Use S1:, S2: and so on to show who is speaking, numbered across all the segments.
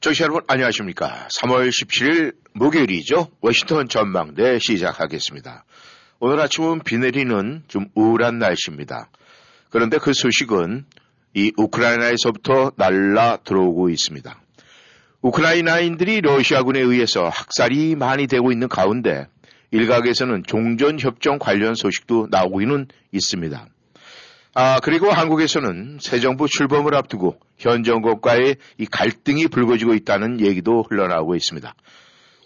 S1: 청취자 여러분 안녕하십니까? 3월 17일 목요일이죠. 워싱턴 전망대 시작하겠습니다. 오늘 아침은 비 내리는 좀 우울한 날씨입니다. 그런데 그 소식은 이 우크라이나에서부터 날라 들어오고 있습니다. 우크라이나인들이 러시아군에 의해서 학살이 많이 되고 있는 가운데 일각에서는 종전협정 관련 소식도 나오고는 있습니다. 아, 그리고 한국에서는 새 정부 출범을 앞두고 현 정권과의 이 갈등이 불거지고 있다는 얘기도 흘러나오고 있습니다.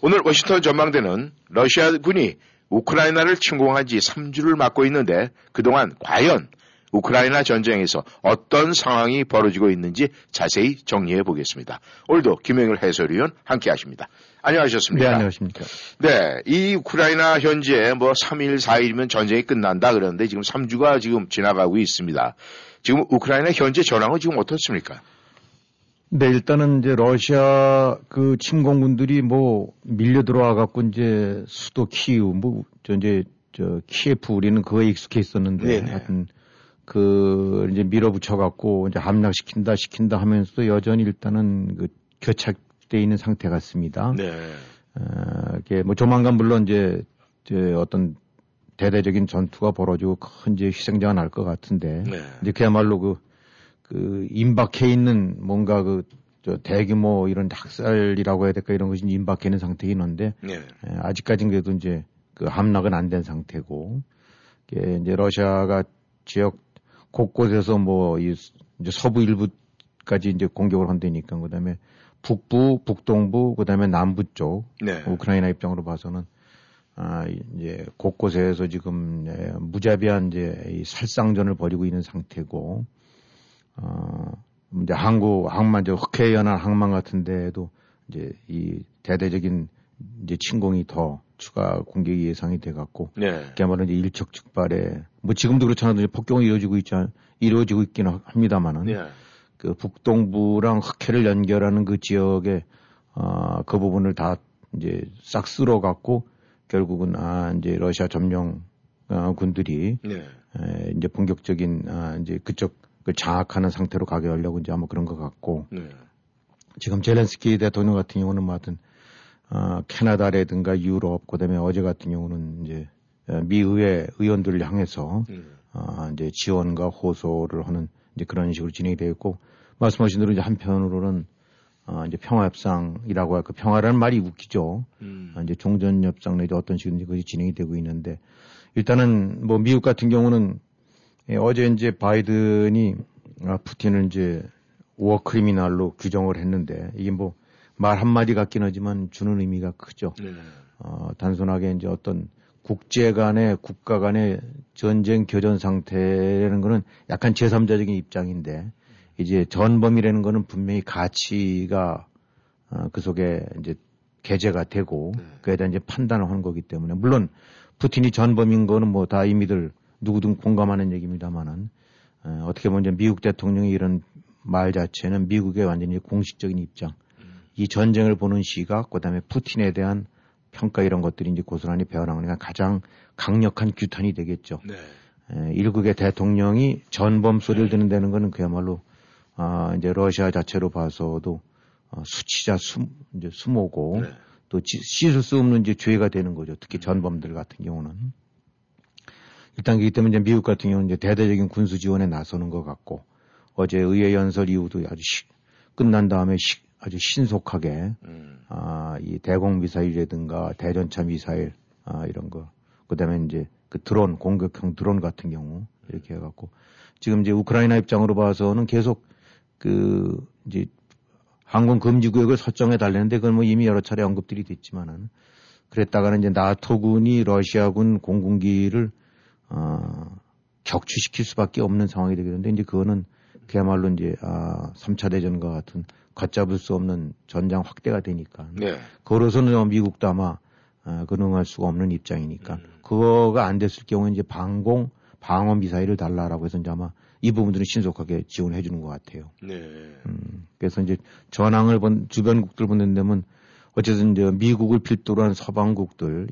S1: 오늘 워싱턴 전망대는 러시아군이 우크라이나를 침공한 지 3주를 맞고 있는데 그동안 과연 우크라이나 전쟁에서 어떤 상황이 벌어지고 있는지 자세히 정리해 보겠습니다. 오늘도 김영일 해설위원 함께 하십니다. 안녕하셨습니까?
S2: 네, 안녕하십니까.
S1: 네, 이 우크라이나 현재 뭐 3일, 4일이면 전쟁이 끝난다 그러는데 지금 3주가 지금 지나가고 있습니다. 지금 우크라이나 현재 전황은 지금 어떻습니까?
S2: 네, 일단은 이제 러시아 그 침공군들이 뭐 밀려 들어와 갖고 이제 수도 키우 뭐 저 이제 저 키예프 우리는 그거에 익숙해 있었는데 네네. 하여튼 그 이제 밀어붙여 갖고 이제 함락시킨다 시킨다 하면서도 여전히 일단은 그 교착돼 있는 상태 같습니다. 네. 어, 이게 뭐 조만간 물론 이제 이제 어떤 대대적인 전투가 벌어지고 큰 이제 희생자가 날 것 같은데 네. 이제 그야말로 그, 그 임박해 있는 뭔가 그 저 대규모 이런 학살이라고 해야 될까 이런 것이 임박해 있는 상태에 있는데 네. 예, 아직까지는 그래도 이제 그 함락은 안 된 상태고 이게 이제 러시아가 지역 곳곳에서 뭐 이 이제 서부 일부까지 이제 공격을 한다니까 그다음에 북부, 북동부, 그다음에 남부 쪽 네. 우크라이나 입장으로 봐서는 아 이제 곳곳에서 지금 예, 무자비한 이제 이 살상전을 벌이고 있는 상태고 어 이제 항구 항만 저 흑해 연안 항만 같은데도 이제 이 대대적인 이제 침공이 더 추가 공격이 예상이 돼 갖고 네. 그야말로 이제 일촉즉발에 뭐 지금도 그렇잖아요. 폭격이 이루어지고 있지 이루어지고 있기는 합니다만은 네. 그 북동부랑 흑해를 연결하는 그 지역에 어, 그 부분을 다 이제 싹 쓸어 갖고 결국은 아 이제 러시아 점령 어, 군들이 네. 에, 이제 본격적인 아 이제 그쪽 그 장악하는 상태로 가게 하려고 이제 아마 그런 것 같고 네. 지금 젤렌스키 대통령 같은 경우는 뭐 하여튼 어, 캐나다라든가 유럽, 그 다음에 어제 같은 경우는 이제 어, 미의회 의원들을 향해서 음. 어, 이제 지원과 호소를 하는 이제 그런 식으로 진행이 되어 있고 말씀하신 대로 이제 한편으로는 어, 이제 평화협상이라고 할그 평화라는 말이 웃기죠. 음. 어, 이제 종전협상 내지 어떤 식으로 그것이 진행이 되고 있는데 일단은 뭐 미국 같은 경우는 예, 어제 이제 바이든이 아, 푸틴을 이제 워 크리미널로 규정을 했는데 이게 뭐 말 한마디 같긴 하지만 주는 의미가 크죠. 네. 어, 단순하게 이제 어떤 국제 간의 국가 간의 전쟁 교전 상태라는 거는 약간 제3자적인 입장인데 이제 전범이라는 거는 분명히 가치가 어, 그 속에 이제 개재가 되고 네. 그에 대한 이제 판단을 하는 거기 때문에 물론 푸틴이 전범인 거는 뭐 다 이미들 누구든 공감하는 얘기입니다만은 어, 어떻게 보면 이제 미국 대통령이 이런 말 자체는 미국의 완전히 공식적인 입장 이 전쟁을 보는 시각, 그 다음에 푸틴에 대한 평가 이런 것들이 이제 고스란히 배워나가니까 가장 강력한 규탄이 되겠죠. 네. 에, 일국의 대통령이 전범 소리를 네. 듣는 다는 거는 그야말로 아, 이제 러시아 자체로 봐서도 어, 수치자 수, 이제 수모고 네. 또 지, 씻을 수 없는 이제 죄가 되는 거죠. 특히 음. 전범들 같은 경우는. 일단 그렇기 때문에 이제 미국 같은 경우는 이제 대대적인 군수 지원에 나서는 것 같고 어제 의회 연설 이후도 아주 시, 끝난 다음에 시, 아주 신속하게 음. 아, 이 대공 미사일이라든가 대전차 미사일 아, 이런 거 그다음에 이제 그 드론 공격형 드론 같은 경우 이렇게 해갖고 지금 이제 우크라이나 입장으로 봐서는 계속 그 이제 항공 금지 구역을 설정해 달라는데 그건 뭐 이미 여러 차례 언급들이 됐지만은 그랬다가는 이제 나토군이 러시아군 공군기를 어, 격추시킬 수밖에 없는 상황이 되겠는데 이제 그거는 그야말로 이제 아 3차 대전과 같은 걷잡을 수 없는 전장 확대가 되니까.
S1: 네.
S2: 걸어서는 미국도 아마 어, 근응할 수가 없는 입장이니까.
S1: 음.
S2: 그거가 안 됐을 경우에 이제 방공, 방어 미사일을 달라라고 해서 이제 아마 이 부분들은 신속하게 지원해 주는 것 같아요.
S1: 네.
S2: 음, 그래서 이제 전황을 본 주변국들 보는 데면 어쨌든 이제 미국을 필두로 한 서방국들,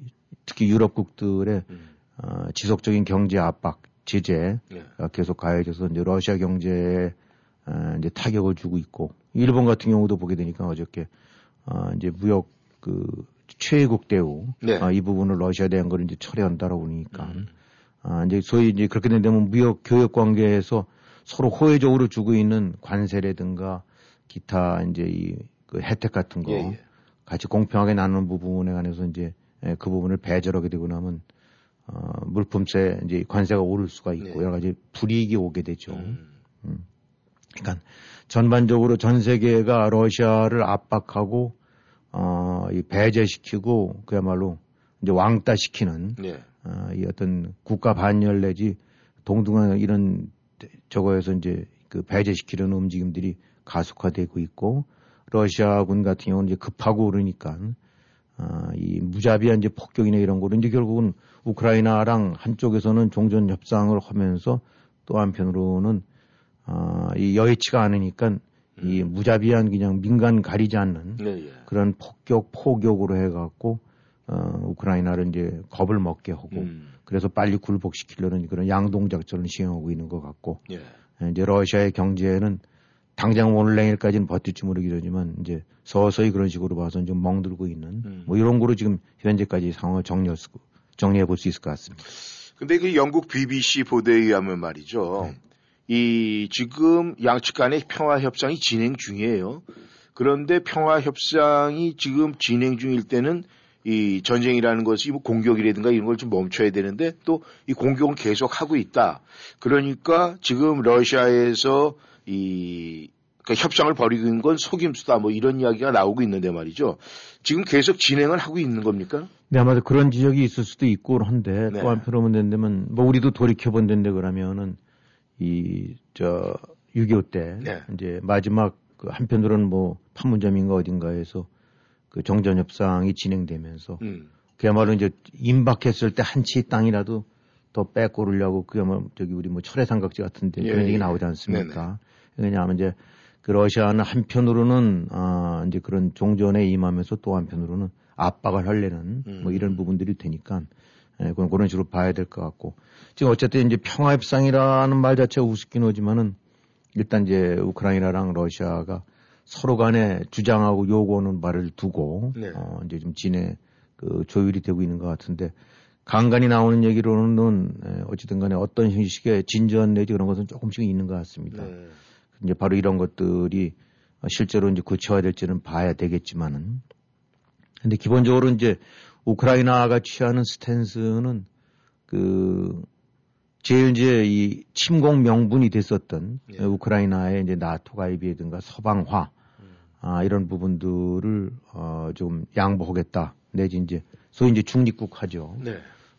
S2: 특히 유럽국들의
S1: 음.
S2: 어, 지속적인 경제 압박, 제재
S1: 네.
S2: 가 계속 가해져서 이제 러시아 경제에 어, 이제 타격을 주고 있고 일본 같은 경우도 보게 되니까 어저께 어, 이제 무역 그 최애국 대우
S1: 네.
S2: 아, 이 부분을 러시아에 대한 걸 이제 철회한다라고 그러니까
S1: 음.
S2: 아, 이제 소위 이제 그렇게 된다면 무역 교역 관계에서 서로 호혜적으로 주고 있는 관세라든가 기타 이제 이 그 혜택 같은 거
S1: 예, 예.
S2: 같이 공평하게 나누는 부분에 관해서 이제 예, 그 부분을 배절하게 되고 나면 어, 물품세 이제 관세가 오를 수가 있고
S1: 네.
S2: 여러 가지 불이익이 오게 되죠.
S1: 음.
S2: 그러니까 전반적으로 전 세계가 러시아를 압박하고 어, 이 배제시키고 그야말로 이제 왕따시키는
S1: 네.
S2: 어, 이 어떤 국가 반열 내지 동등한 이런 저거에서 이제 그 배제시키려는 움직임들이 가속화되고 있고 러시아군 같은 경우는 이제 급하고 그러니까 어, 이 무자비한 이제 폭격이나 이런 거로 이제 결국은 우크라이나랑 한쪽에서는 종전 협상을 하면서 또 한편으로는 어, 이 여의치가 않으니까 이 무자비한 그냥 민간 가리지 않는
S1: 네. 예.
S2: 그런 폭격 포격으로 해갖고 어, 우크라이나를 이제 겁을 먹게 하고
S1: 음.
S2: 그래서 빨리 굴복시키려는 그런 양동 작전을 시행하고 있는 것 같고
S1: 예.
S2: 이제 러시아의 경제는 당장 오늘 내일까지는 버틸지 모르겠지만 이제 서서히 그런 식으로 봐서 좀 멍들고 있는
S1: 음.
S2: 뭐 이런 거로 지금 현재까지 상황을 정리할 수, 정리해 볼 수 있을 것 같습니다.
S1: 근데 그 영국 BBC 보도에 의하면 말이죠.
S2: 네.
S1: 이 지금 양측 간의 평화 협상이 진행 중이에요. 그런데 평화 협상이 지금 진행 중일 때는 이 전쟁이라는 것이 뭐 공격이라든가 이런 걸 좀 멈춰야 되는데 또 이 공격은 계속 하고 있다. 그러니까 지금 러시아에서 이 그러니까 협상을 벌이고 있는 건 속임수다 뭐 이런 이야기가 나오고 있는데 말이죠. 지금 계속 진행을 하고 있는 겁니까?
S2: 네, 아마도 그런 지적이 있을 수도 있고 한데
S1: 네.
S2: 또 한편으로 된다면 뭐 우리도 돌이켜 본다는데 그러면은 이 저 6.25때
S1: 네.
S2: 이제 마지막 그 한편으로는 뭐 판문점인가 어딘가에서 그 정전 협상이 진행되면서
S1: 음.
S2: 그야말로 이제 임박했을 때 한치 땅이라도 더 빼고르려고 그야말로 저기 우리 뭐 철의 삼각지 같은데
S1: 예,
S2: 그런 얘기
S1: 예.
S2: 나오지 않습니까? 왜냐하면 이제 그 러시아는 한편으로는 아 이제 그런 종전에 임하면서 또 한편으로는 압박을 하려는 뭐
S1: 음.
S2: 이런 부분들이 되니까 예, 그건 그런 식으로 봐야 될 것 같고 지금 어쨌든 이제 평화협상이라는 말 자체가 우습긴 하지만은 일단 이제 우크라이나랑 러시아가 서로 간에 주장하고 요구하는 말을 두고
S1: 네.
S2: 어 이제 좀 진행 그 조율이 되고 있는 것 같은데 간간히 나오는 얘기로는 에, 어쨌든 간에 어떤 형식의 진전 내지 그런 것은 조금씩 있는 것 같습니다.
S1: 네.
S2: 이제 바로 이런 것들이 어, 실제로 이제 구체화될지는 봐야 되겠지만은 근데 기본적으로 이제 우크라이나가 취하는 스탠스는 그 제일 이제 이 침공 명분이 됐었던
S1: 예.
S2: 우크라이나의 이제 나토 가입이든가 서방화 아, 이런 부분들을 어, 좀 양보하겠다 내지 이제 소위 이제 중립국하죠.
S1: 네.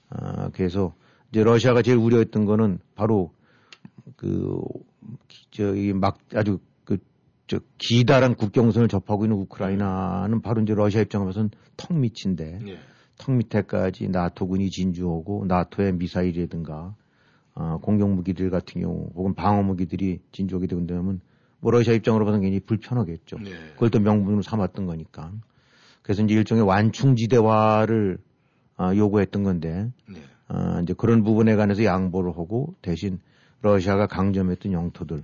S2: 아, 그래서 이제 러시아가 제일 우려했던 거는 바로 그 저기 막 아주 그저 기다란 국경선을 접하고 있는 우크라이나는 바로 이제 러시아 입장에서는 턱 밑인데
S1: 예.
S2: 턱 밑에까지 나토군이 진주하고 나토의 미사일이라든가 어, 공격 무기들 같은 경우 혹은 방어 무기들이 진주하게 되면 뭐 러시아 입장으로 봐서는 굉장히 불편하겠죠.
S1: 네.
S2: 그걸 또 명분으로 삼았던 거니까. 그래서 이제 일종의 완충지대화를 아, 요구했던 건데
S1: 네.
S2: 아, 이제 그런 부분에 관해서 양보를 하고 대신 러시아가 강점했던 영토들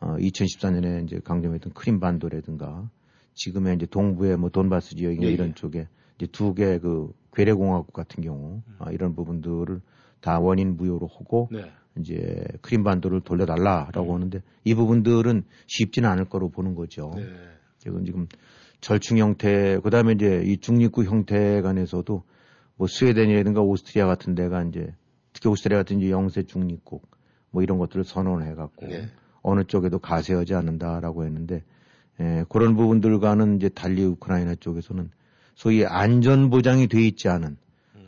S2: 어, 2014년에 이제 강점했던 크림반도라든가 지금의 이제 동부의 뭐 돈바스 지역이나
S1: 예,
S2: 이런
S1: 예.
S2: 쪽에 이제 두 개 그 괴뢰공화국 같은 경우 아, 이런 부분들을 다 원인 무효로 하고
S1: 네.
S2: 이제 크림반도를 돌려달라라고 하는데 이 부분들은 쉽지는 않을 거로 보는 거죠.
S1: 네.
S2: 지금 지금 절충 형태, 그 다음에 이제 이 중립국 형태 간에서도 뭐 스웨덴이라든가 오스트리아 같은 데가 이제 특히 오스트리아 같은 이제 영세 중립국 뭐 이런 것들을 선언을 해갖고
S1: 네.
S2: 어느 쪽에도 가세하지 않는다라고 했는데 에, 그런 부분들과는 이제 달리 우크라이나 쪽에서는 소위 안전 보장이 돼 있지 않은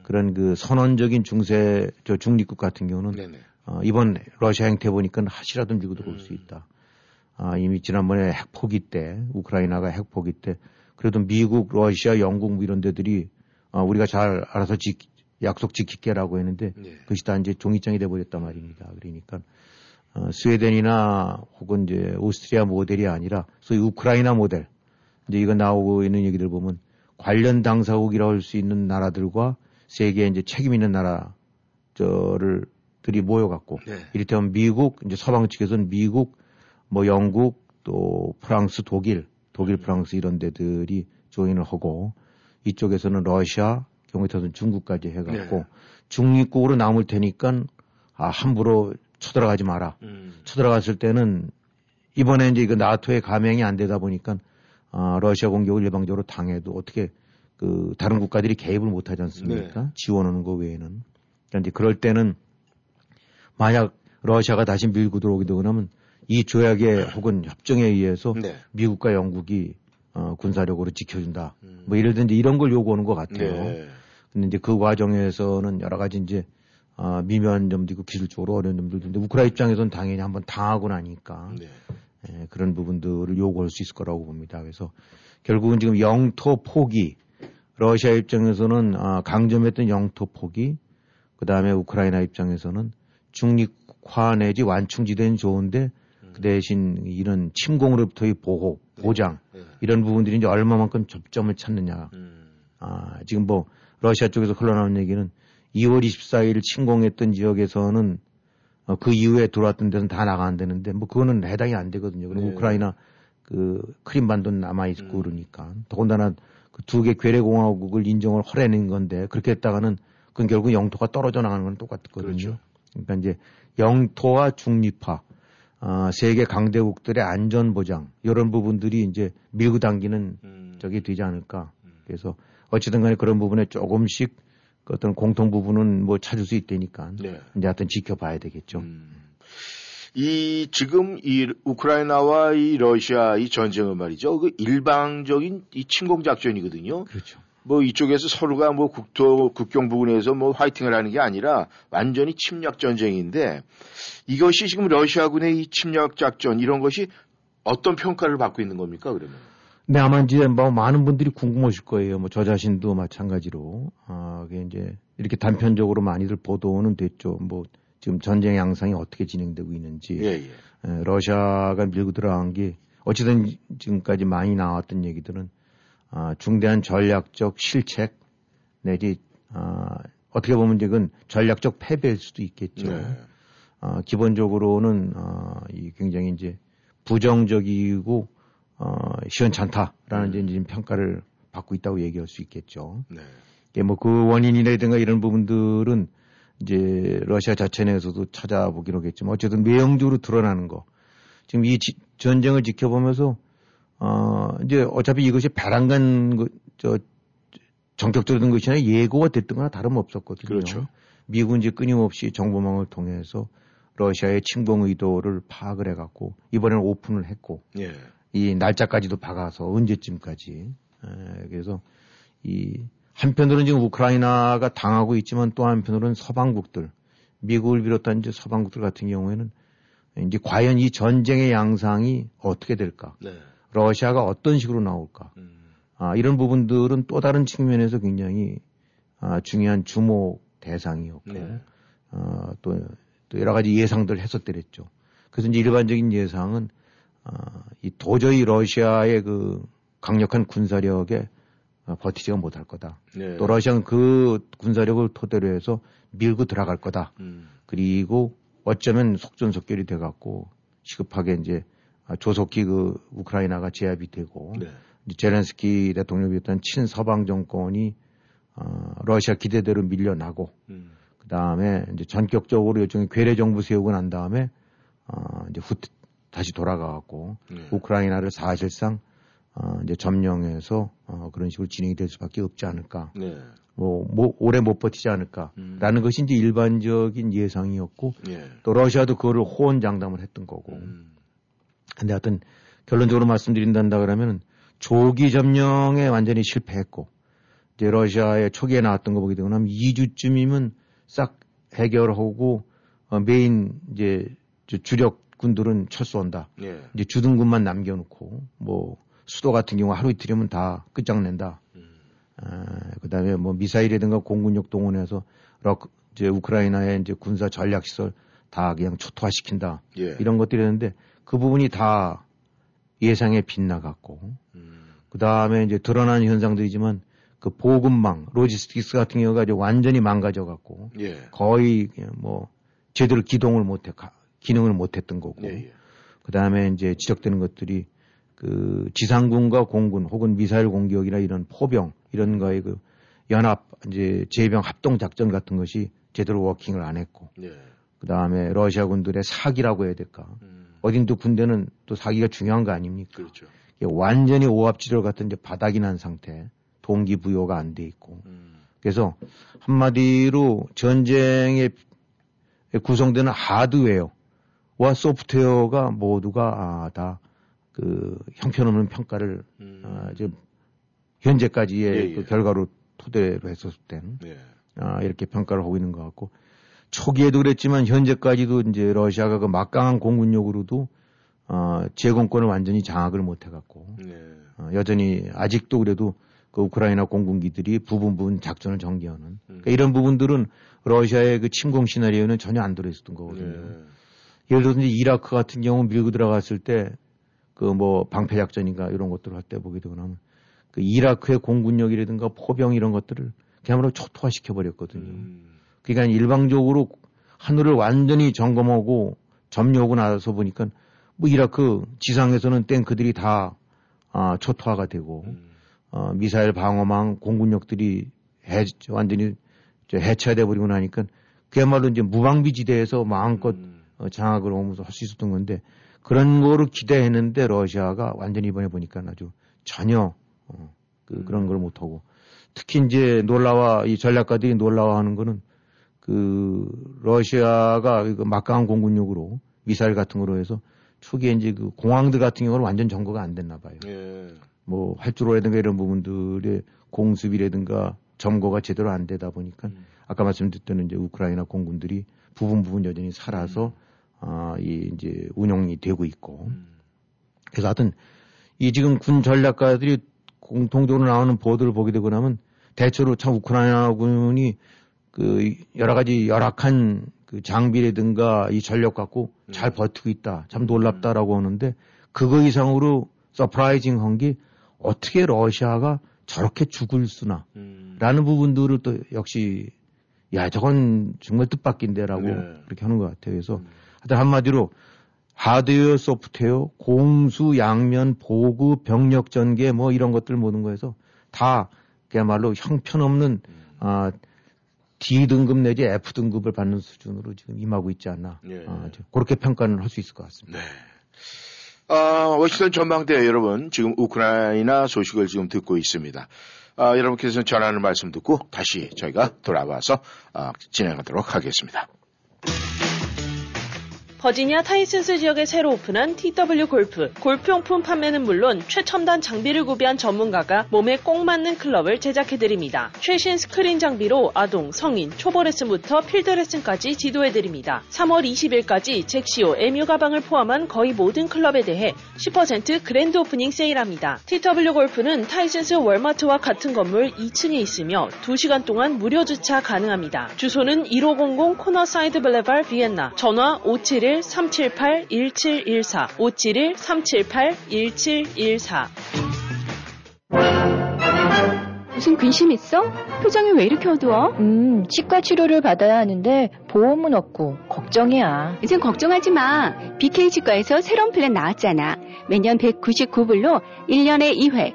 S2: 그런 그 선언적인 중세 저 중립국 같은 경우는
S1: 네네.
S2: 어, 이번 러시아 행태 보니까 하시라도 밀고 들어올 수 있다. 아, 이미 지난번에 핵 포기 때, 우크라이나가 핵 포기 때, 그래도 미국, 러시아, 영국 뭐 이런 데들이 아, 우리가 잘 알아서 지, 약속 지킬게라고 했는데 네. 그것이 다 이제 종이장이 돼버렸단 말입니다. 그러니까 어, 스웨덴이나 혹은 이제 오스트리아 모델이 아니라 소위 우크라이나 모델 이제 이거 나오고 있는 얘기들 보면 관련 당사국이라고 할수 있는 나라들과 세계에 이제 책임 있는 나라 저를 들이 모여갖고 네. 이를테면 미국 이제 서방 측에서는 미국 뭐 영국 또 프랑스 독일 독일 음. 프랑스 이런 데들이 조인을 하고 이쪽에서는 러시아 경우에 따라서는 중국까지 해갖고 네. 중립국으로 남을 테니까 아 함부로 쳐들어가지 마라. 음. 쳐들어갔을 때는 이번에 이제 이거 나토에 가맹이 안 되다 보니까 아, 러시아 공격을 일방적으로 당해도 어떻게 그 다른 국가들이 개입을 못 하지 않습니까? 네. 지원하는 거 외에는. 그러니까 이제 그럴 때는 만약 러시아가 다시 밀고 들어오게 되고 나면 이 조약에 혹은 협정에 의해서 네. 미국과 영국이 어, 군사력으로 지켜준다. 음. 뭐 이럴 든지 이런 걸 요구하는 것 같아요. 네. 근데 이제 그 과정에서는 여러 가지 이제 어, 미묘한 점도 있고 기술적으로 어려운 점들도 있는데 우크라 입장에서는 당연히 한번 당하고 나니까 네. 예, 그런 부분들을 요구할 수 있을 거라고 봅니다. 그래서 결국은 지금 영토 포기 러시아 입장에서는 아, 강점했던 영토 포기 그 다음에 우크라이나 입장에서는 중립화 내지 완충지대는 좋은데 음. 그 대신 이런 침공으로부터의 보호 네. 보장 네. 네. 이런 부분들이 이제 얼마만큼 접점을 찾느냐. 음. 아, 지금 뭐 러시아 쪽에서 흘러나온 얘기는 2월 24일 침공했던 지역에서는 어, 그 이후에 들어왔던 데는 다 나가 안 되는데 뭐 그거는 해당이 안 되거든요. 그리고 네. 우크라이나 그 크림반도는 남아 있고 음. 그러니까 더군다나 그 두 개 괴뢰 공화국을 인정을 허래낸 건데 그렇게 했다가는 그건 결국 영토가 떨어져 나가는 건 똑같거든요. 그렇죠. 그러니까 이제 영토와 중립화, 어, 세계 강대국들의 안전 보장 이런 부분들이 이제 밀고 당기는 음. 적이 되지 않을까. 음. 그래서 어찌든 간에 그런 부분에 조금씩 그 어떤 공통 부분은 뭐 찾을 수 있다니까. 네. 이제 하여튼 지켜봐야 되겠죠. 음.
S1: 이 지금 이 우크라이나와 이 러시아 이 전쟁은 말이죠. 그 일방적인 이 침공 작전이거든요.
S2: 그렇죠.
S1: 뭐 이쪽에서 서로가 뭐 국토 국경 부근에서 뭐 화이팅을 하는 게 아니라 완전히 침략 전쟁인데 이것이 지금 러시아군의 이 침략 작전 이런 것이 어떤 평가를 받고 있는 겁니까 그러면?
S2: 네, 아마 이제 뭐 많은 분들이 궁금하실 거예요. 뭐 저 자신도 마찬가지로. 아, 그게 이제 이렇게 단편적으로 많이들 보도는 됐죠. 뭐 지금 전쟁 양상이 어떻게 진행되고 있는지. 예, 예. 에, 러시아가 밀고 들어간 게 어찌든 지금까지 많이 나왔던 얘기들은 아, 중대한 전략적 실책 내지 아, 어떻게 보면 이건 전략적 패배일 수도 있겠죠. 네. 아, 기본적으로는 아, 이 굉장히 이제 부정적이고 어, 시원찮다라는 음. 이제 평가를 받고 있다고 얘기할 수 있겠죠. 네. 뭐그 원인이라든가 이런 부분들은 이제 러시아 자체 내에서도 찾아보기로 하겠지만 어쨌든 내용적으로 드러나는 거. 지금 이 지, 전쟁을 지켜보면서 어 이제 어차피 이것이 배란간 그, 저 전격적인 것이 아니라 예고가 됐던 거나 다름없었거든요.
S1: 그렇죠.
S2: 미군 이제 끊임없이 정보망을 통해서 러시아의 침공 의도를 파악을 해갖고 이번에는 오픈을 했고 예. 이 날짜까지도 박아서 언제쯤까지. 에, 그래서 이 한편으로는 지금 우크라이나가 당하고 있지만 또 한편으로는 서방국들, 미국을 비롯한 이제 서방국들 같은 경우에는 이제 과연 이 전쟁의 양상이 어떻게 될까? 네. 러시아가 어떤 식으로 나올까? 음. 아, 이런 부분들은 또 다른 측면에서 굉장히 아, 중요한 주목 대상이었고, 네. 아, 또, 또 여러 가지 예상들 했었더랬죠. 그래서 이제 일반적인 예상은 어, 이 도저히 러시아의 그 강력한 군사력에 어, 버티지가 못할 거다. 네. 또 러시아는 그 군사력을 토대로 해서 밀고 들어갈 거다. 음. 그리고 어쩌면 속전속결이 돼갖고 시급하게 이제 조속히 그 우크라이나가 제압이 되고 네. 제렌스키 대통령이 비롯한 친서방 정권이 어, 러시아 기대대로 밀려나고 음. 그 다음에 이제 전격적으로 일종의 괴뢰 정부 세우고 난 다음에 어, 이제 후, 다시 돌아가갖고 네. 우크라이나를 사실상 어, 이제 점령해서 어, 그런 식으로 진행이 될 수밖에 없지 않을까. 네. 뭐, 뭐 오래 못 버티지 않을까라는 음. 것이 이제 일반적인 예상이었고 네. 또 러시아도 그거를 호언장담을 했던 거고. 음. 근데 하여튼 결론적으로 말씀드린다 그러면 조기 점령에 완전히 실패했고 이제 러시아의 초기에 나왔던 거 보게 되고 나면 2주쯤이면 싹 해결하고 어, 메인 이제 주력 군들은 철수한다.
S1: 예.
S2: 이제 주둔군만 남겨놓고 뭐 수도 같은 경우 하루 이틀이면 다 끝장낸다.
S1: 음.
S2: 아, 그다음에 뭐 미사일이든가 공군력 동원해서 럭 이제 우크라이나의 이제 군사 전략 시설 다 그냥 초토화시킨다.
S1: 예.
S2: 이런 것들이 있는데 그 부분이 다 예상에 빗나갔고
S1: 음.
S2: 그다음에 이제 드러난 현상들이지만 그 보급망 logistics 같은 경우가 이제 완전히 망가져 갖고
S1: 예.
S2: 거의 뭐 제대로 기동을 못해 가- 기능을 못했던 거고
S1: 예. 예.
S2: 그 다음에 이제 지적되는 것들이 그 지상군과 공군 혹은 미사일 공격이나 이런 포병 이런 거의 그 연합 이제 제병 합동 작전 같은 것이 제대로 working을 안 했고
S1: 예.
S2: 그 다음에 러시아 군들의 사기라고 해야 될까
S1: 음.
S2: 어딘도 군대는 또 사기가 중요한 거 아닙니까?
S1: 그렇죠.
S2: 완전히 오합지졸 같은 이제 바닥이 난 상태 동기부여가 안 돼 있고
S1: 음.
S2: 그래서 한마디로 전쟁에 구성되는 하드웨어 와 소프트웨어가 모두가 아, 다그 형편없는 평가를
S1: 음.
S2: 아, 지금 현재까지의
S1: 예, 예.
S2: 그 결과로 토대로 했었을 때는
S1: 예.
S2: 아, 이렇게 평가를 하고 있는 것 같고 초기에도 그랬지만 현재까지도 이제 러시아가 그 막강한 공군력으로도 어, 제공권을 완전히 장악을 못 해갖고
S1: 예.
S2: 어, 여전히 아직도 그래도 그 우크라이나 공군기들이 부분 부분 작전을 전개하는
S1: 음.
S2: 그러니까 이런 부분들은 러시아의 그 침공 시나리오는 전혀 안 들어있었던 거거든요.
S1: 예.
S2: 예를 들어서 이라크 같은 경우 밀고 들어갔을 때 그 뭐 방패 작전인가 이런 것들을 할 때 보게 되고 나면 그 이라크의 공군력이라든가 포병 이런 것들을 그야말로 초토화시켜 버렸거든요.
S1: 음.
S2: 그러니까 일방적으로 하늘을 완전히 점검하고 점유하고 나서 보니까 뭐 이라크 지상에서는 탱크들이 다 아, 초토화가 되고
S1: 음.
S2: 어, 미사일 방어망 공군력들이 해, 완전히 저 해체돼 버리고 나니까 그야말로 이제 무방비 지대에서 마음껏
S1: 음.
S2: 어, 장악을 오면서 할 수 있었던 건데 그런 거를 기대했는데 러시아가 완전히 이번에 보니까 아주 전혀 어, 그, 그런 걸 못하고 특히 이제 놀라워 이 전략가들이 놀라워하는 거는 그 러시아가 그 막강한 공군력으로 미사일 같은 거로 해서 초기에 이제 그 공항들 같은 경우는 완전 점거가 안 됐나 봐요.
S1: 예.
S2: 뭐 활주로라든가 이런 부분들의 공습이라든가 점거가 제대로 안 되다 보니까
S1: 음.
S2: 아까 말씀드렸던 이제 우크라이나 공군들이 부분 부분 여전히 살아서 아, 이 이제 운영이 되고 있고
S1: 음.
S2: 그래서 하여튼 이 지금 군 전략가들이 공통적으로 나오는 보도를 보게 되고 나면 대체로 참 우크라이나군이 그 여러 가지 열악한 그 장비라든가 이 전력 갖고 잘 버티고 있다. 참 놀랍다라고 하는데 그거 이상으로 surprising 한 게 어떻게 러시아가 저렇게 죽을 쑤나
S1: 음.
S2: 라는 부분들을 또 역시 야 저건 정말 뜻밖인데라고
S1: 네.
S2: 그렇게 하는 것 같아요. 그래서
S1: 음.
S2: 하여튼 한마디로 하드웨어, 소프트웨어, 공수, 양면, 보급, 병력 전개 뭐 이런 것들 모든 거에서 다 그야말로 형편없는
S1: 음.
S2: 아, D 등급 내지 F 등급을 받는 수준으로 지금 임하고 있지 않나.
S1: 예.
S2: 아, 저- 그렇게 평가는 할수 있을 것 같습니다.
S1: 네. 아, 워싱턴 전망대 여러분, 지금 우크라이나 소식을 지금 듣고 있습니다. 아, 여러분께서 전하는 말씀 듣고 다시 저희가 돌아와서 아, 진행하도록 하겠습니다.
S3: 버지니아 타이슨스 지역에 새로 오픈한 TW 골프. 골프용품 판매는 물론 최첨단 장비를 구비한 전문가가 몸에 꼭 맞는 클럽을 제작해드립니다. 최신 스크린 장비로 아동, 성인, 초보 레슨부터 필드 레슨까지 지도해드립니다. 3월 20일까지 젝시오 MU 가방을 포함한 거의 모든 클럽에 대해 10% grand opening 세일합니다. TW 골프는 타이슨스 월마트와 같은 건물 2층에 있으며 2시간 동안 무료 주차 가능합니다. 주소는 1500 Cornerside Boulevard 비엔나. 전화 571-378-1714. 571-378-1714.
S4: 무슨 근심 있어? 표정이 왜 이렇게 어두워?
S5: 음, 치과 치료를 받아야 하는데 보험은 없고 걱정이야.
S4: 이젠 걱정하지 마. BK 치과에서 새로운 플랜 나왔잖아. 매년 199불로 1년에 2회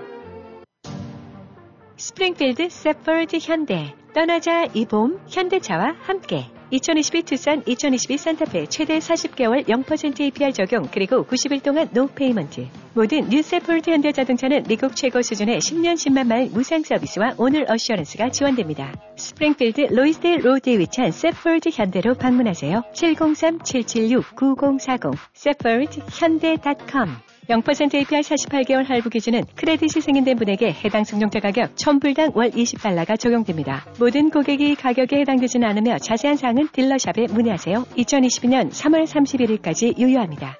S6: 스프링필드 세퍼드 현대 떠나자 이 봄 현대차와 함께 2022 투싼, 2022 산타페 최대 40개월 0% APR 적용 그리고 90일 동안 no payment. 모든 new 세퍼드 현대자동차는 미국 최고 수준의 10년 10만 마일 무상 서비스와 owner assurance가 지원됩니다. 스프링필드 로이스데일 로드에 위치한 세퍼드 현대로 방문하세요. 703-776-9040 세퍼드 현대.com 0% APR 48개월 할부 기준은 크레딧이 승인된 분에게 해당 승용차 가격 1000불당 월 20달러가 적용됩니다. 모든 고객이 가격에 해당되지는 않으며 자세한 사항은 딜러샵에 문의하세요. 2022년 3월 31일까지 유효합니다.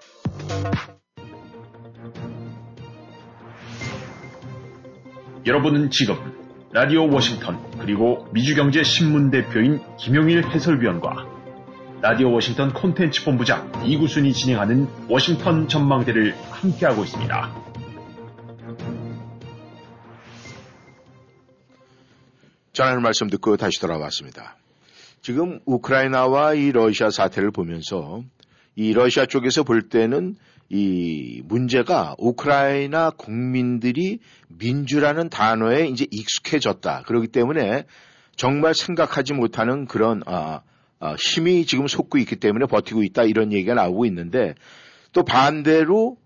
S7: 여러분은 지금 라디오 워싱턴 그리고 미주경제 신문 대표인 김용일 해설위원과 라디오 워싱턴 콘텐츠 본부장 이구순이 진행하는 워싱턴 전망대를 함께하고 있습니다.
S1: 전하는 말씀 듣고 다시 돌아왔습니다. 지금 우크라이나와 이 러시아 사태를 보면서 이 러시아 쪽에서 볼 때는 이 문제가 우크라이나 국민들이 민주라는 단어에 이제 익숙해졌다. 그렇기 때문에 정말 생각하지 못하는 그런 아, 아, 힘이 지금 솟고 있기 때문에 버티고 있다 이런 얘기가 나오고 있는데 또 반대로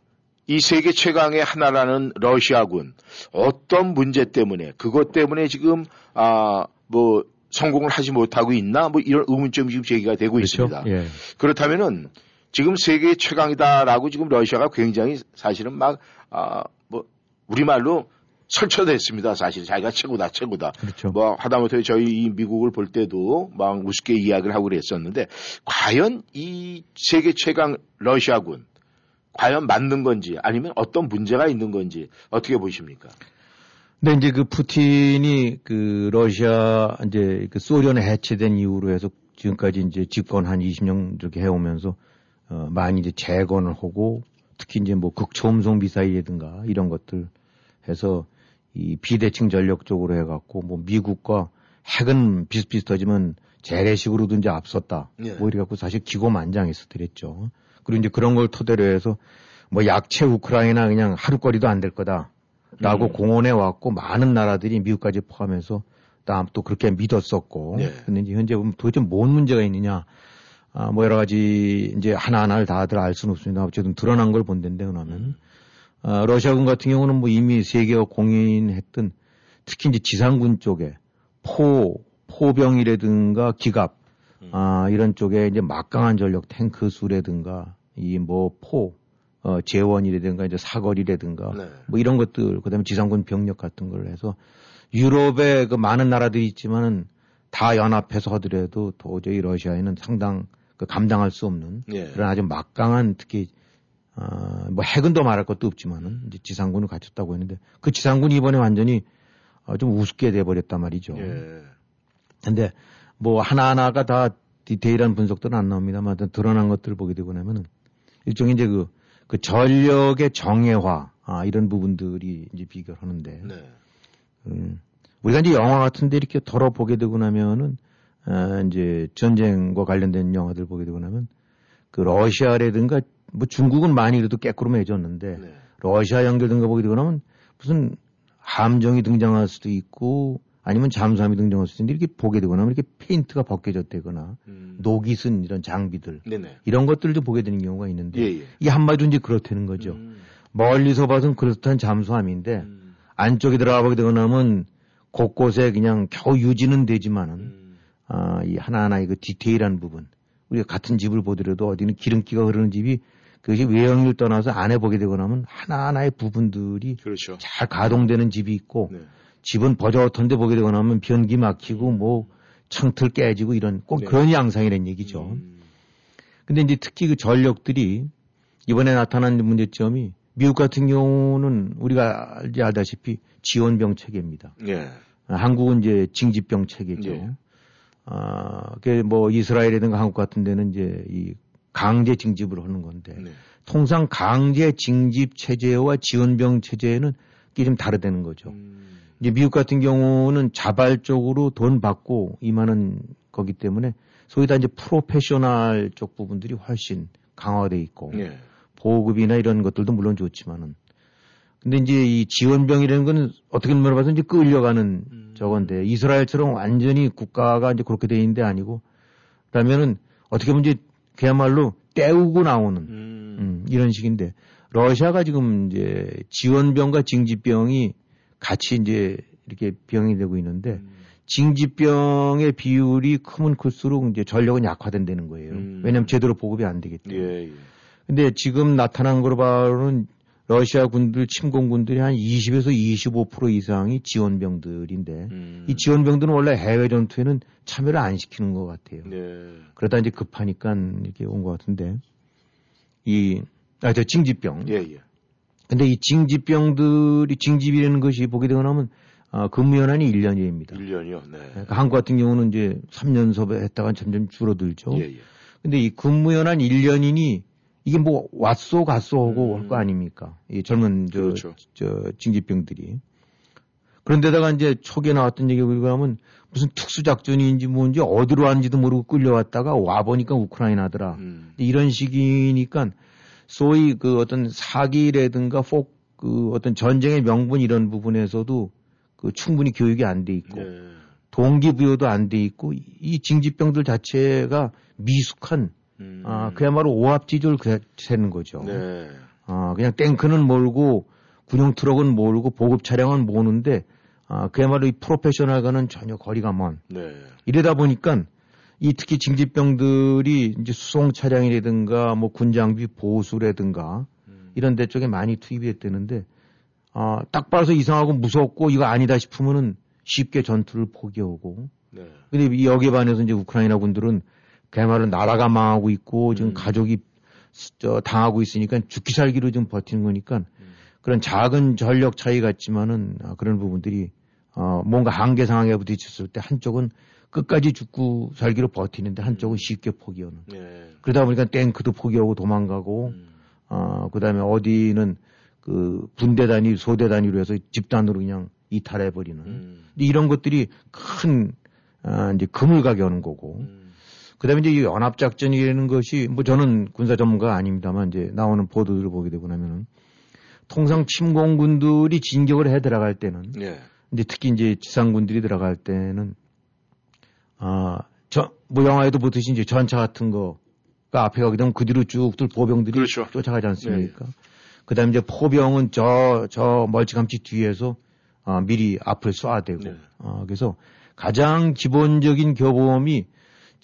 S1: 이 세계 최강의 하나라는 러시아군 어떤 문제 때문에 그것 때문에 지금 아 뭐 성공을 하지 못하고 있나 뭐 이런 의문점이 지금 제기가 되고
S2: 그렇죠?
S1: 있습니다.
S2: 예.
S1: 그렇다면은 지금 세계 최강이다라고 지금 러시아가 굉장히 사실은 막, 아, 뭐, 우리말로 설쳐댔습니다. 사실 자기가 최고다, 최고다.
S2: 그렇죠.
S1: 뭐, 하다못해 저희 이 미국을 볼 때도 막 우습게 이야기를 하고 그랬었는데, 과연 이 세계 최강 러시아군, 과연 맞는 건지, 아니면 어떤 문제가 있는 건지, 어떻게 보십니까?
S2: 근데 이제 그 푸틴이 그 러시아 이제 그 소련에 해체된 이후로 해서 지금까지 이제 집권 한 20년 이렇게 해오면서 어 많이 이제 재건을 하고 특히 이제 뭐 극초음속 미사일이라든가 이런 것들 해서 이 비대칭 전력 쪽으로 해갖고 뭐 미국과 핵은 비슷비슷하지만 재래식으로도 이제 앞섰다.
S1: 예.
S2: 뭐 이래갖고 사실 기고만장해서 드렸죠. 그리고 이제 그런 걸 토대로 해서 뭐 약체 우크라이나 그냥 하루거리도 안 될 거다. 라고
S1: 음.
S2: 공언해 왔고 많은 나라들이 미국까지 포함해서 다음 또 그렇게 믿었었고.
S1: 네.
S2: 근데 이제 현재 보면 도대체 뭔 문제가 있느냐. 아, 뭐 여러 가지 이제 하나하나를 다들 알 수는 없습니다. 어쨌든 드러난 걸 본다는데 그러면 아, 러시아군 같은 경우는 뭐 이미 세계가 공인했던 특히 이제 지상군 쪽에 포, 포병이라든가 기갑, 아, 이런 쪽에 이제 막강한 전력 탱크 수라든가 이 뭐 포, 어, 재원이라든가 이제 사거리라든가
S1: 네.
S2: 뭐 이런 것들, 그 다음에 지상군 병력 같은 걸 해서 유럽에 그 많은 나라들이 있지만은 다 연합해서 하더라도 도저히 러시아에는 상당 그 감당할 수 없는
S1: 예.
S2: 그런 아주 막강한 특히 어, 뭐 핵은 더 말할 것도 없지만은 지상군을 갖췄다고 했는데 그 지상군이 이번에 완전히 어, 좀 우습게 돼버렸단 말이죠.
S1: 예.
S2: 근데 뭐 하나하나가 다 디테일한 분석들은 안 나옵니다만 하여튼 드러난 것들을 보게 되고 나면은 일종의 이제 그, 그 전력의 정예화 아, 이런 부분들이 이제 비교를 하는데
S1: 네.
S2: 음, 우리가 이제 영화 같은데 이렇게 덜어 보게 되고 나면은 아, 이제 전쟁과 관련된 영화들 보게 되고 나면 그 러시아라든가 뭐 중국은 많이 그래도 깨꾸름해 졌는데
S1: 네.
S2: 러시아 연결된 거 보게 되고 나면 무슨 함정이 등장할 수도 있고 아니면 잠수함이 등장할 수도 있는데 이렇게 보게 되고 나면 이렇게 페인트가 벗겨졌다거나
S1: 음.
S2: 녹이 쓴 이런 장비들
S1: 네네.
S2: 이런 것들도 보게 되는 경우가 있는데
S1: 예, 예.
S2: 이게 한마디로 이제 그렇다는 거죠.
S1: 음.
S2: 멀리서 봐서는 그렇다는 잠수함인데
S1: 음.
S2: 안쪽에 들어가 보게 되고 나면 곳곳에 그냥 겨우 유지는 되지만은
S1: 음.
S2: 아, 이 하나하나의 그 디테일한 부분. 우리가 같은 집을 보더라도 어디는 기름기가 흐르는 집이 그것이 외형을 떠나서 안에 보게 되고 나면 하나하나의 부분들이
S1: 그렇죠.
S2: 잘 가동되는 집이 있고
S1: 네.
S2: 집은 버젓한데 보게 되고 나면 변기 막히고 뭐 창틀 깨지고 이런 꼭
S1: 네.
S2: 그런 양상이라는 얘기죠.
S1: 음.
S2: 근데 이제 특히 그 전력들이 이번에 나타난 문제점이 미국 같은 경우는 우리가 알지 알다시피 지원병 체계입니다.
S1: 예.
S2: 아, 한국은 이제 징집병 체계죠.
S1: 예.
S2: 아, 그뭐 이스라엘이든가 한국 같은 데는 이제 이 강제 징집을 하는 건데
S1: 네.
S2: 통상 강제 징집 체제와 지원병 체제는 이게 좀 다르다는 거죠.
S1: 음.
S2: 이제 미국 같은 경우는 자발적으로 돈 받고 임하는 거기 때문에 소위 다 이제 프로페셔널 쪽 부분들이 훨씬 강화돼 있고
S1: 예.
S2: 보급이나 이런 것들도 물론 좋지만은 근데 이제 이 지원병이라는 건 어떻게 물어봐서 이제 끌려가는
S1: 음.
S2: 저건데 이스라엘처럼 완전히 국가가 이제 그렇게 돼 있는 데 아니고 그러면은 어떻게 보면 이제 그야말로 때우고 나오는
S1: 음.
S2: 음, 이런 식인데 러시아가 지금 이제 지원병과 징집병이 같이 이제 이렇게 병이 되고 있는데
S1: 음.
S2: 징집병의 비율이 크면 클수록 이제 전력은 약화된다는 거예요.
S1: 음.
S2: 왜냐하면 제대로 보급이 안 되기 때문에.
S1: 예, 예.
S2: 근데 지금 나타난 거로 봐로는 러시아 군들, 침공군들이 한 20에서 25% 이상이 지원병들인데
S1: 음.
S2: 이 지원병들은 원래 해외 전투에는 참여를 안 시키는 것 같아요.
S1: 네.
S2: 그러다 이제 급하니까 이렇게 온 것 같은데 이, 아, 저 징집병.
S1: 예, 예.
S2: 근데 이 징집병들이 징집이라는 것이 보게 되고 나면 아, 근무 연한이 1년입니다.
S1: 1년이요. 네.
S2: 그러니까 한국 같은 경우는 이제 3년 섭외했다가 점점 줄어들죠.
S1: 예, 예.
S2: 근데 이 근무 연한 1년이니 이게 뭐 왔소 갔소 하고
S1: 음.
S2: 할거 아닙니까? 이 젊은 저,
S1: 그렇죠.
S2: 저 징집병들이. 그런데다가 이제 초기에 나왔던 얘기가 뭐냐면 무슨 특수작전인지 뭔지 어디로 왔는지도 모르고 끌려왔다가 와보니까 우크라이나더라.
S1: 음.
S2: 이런 식이니까 소위 그 어떤 사기라든가 폭, 그 어떤 전쟁의 명분 이런 부분에서도 그 충분히 교육이 안 돼 있고
S1: 네.
S2: 동기부여도 안 돼 있고 이- 이 징집병들 자체가 미숙한
S1: 음.
S2: 아 그야말로 오합지졸 그 되는 거죠.
S1: 네.
S2: 아 그냥 탱크는 몰고 군용 트럭은 몰고 보급 차량은 모는데 아 그야말로 이 프로페셔널과는 전혀 거리가 먼
S1: 네.
S2: 이러다 보니까 이 특히 징집병들이 이제 수송 차량이라든가 뭐 군장비 보수라든가
S1: 음.
S2: 이런 데 쪽에 많이 투입이 됐다는데 아, 딱 봐서 이상하고 무섭고 이거 아니다 싶으면은 쉽게 전투를 포기하고
S1: 네.
S2: 근데 이 여기에 반해서 이제 우크라이나 군들은 그야말로 나라가 망하고 있고 지금
S1: 음.
S2: 가족이 저 당하고 있으니까 죽기 살기로 좀 버티는 거니까
S1: 음.
S2: 그런 작은 전력 차이 같지만은 아, 그런 부분들이 어, 뭔가 한계 상황에 부딪혔을 때 한쪽은 끝까지 죽고 살기로 버티는데 한쪽은 쉽게 포기하는.
S1: 네.
S2: 그러다 보니까 탱크도 포기하고 도망가고
S1: 음.
S2: 어, 그 다음에 어디는 그 분대 단위, 소대 단위로 해서 집단으로 그냥 이탈해 버리는.
S1: 음.
S2: 이런 것들이 큰 아, 이제 금을 가게 하는 거고.
S1: 음.
S2: 그다음에 이제 이 연합작전이라는 것이 뭐 저는 군사 전문가가 아닙니다만 이제 나오는 보도들을 보게 되고 나면은 통상 침공군들이 진격을 해 들어갈 때는
S1: 네.
S2: 이제 특히 이제 지상군들이 들어갈 때는 아저뭐 영화에도 보듯이 이제 전차 같은 거가 앞에 가게 되면 그 뒤로 쭉들 보병들이
S1: 그렇죠.
S2: 쫓아가지 않습니까? 그다음에 이제 포병은 저저 멀찌감치 뒤에서 아, 미리 앞을 쏴대고
S1: 네.
S2: 아, 그래서 가장 기본적인 교범이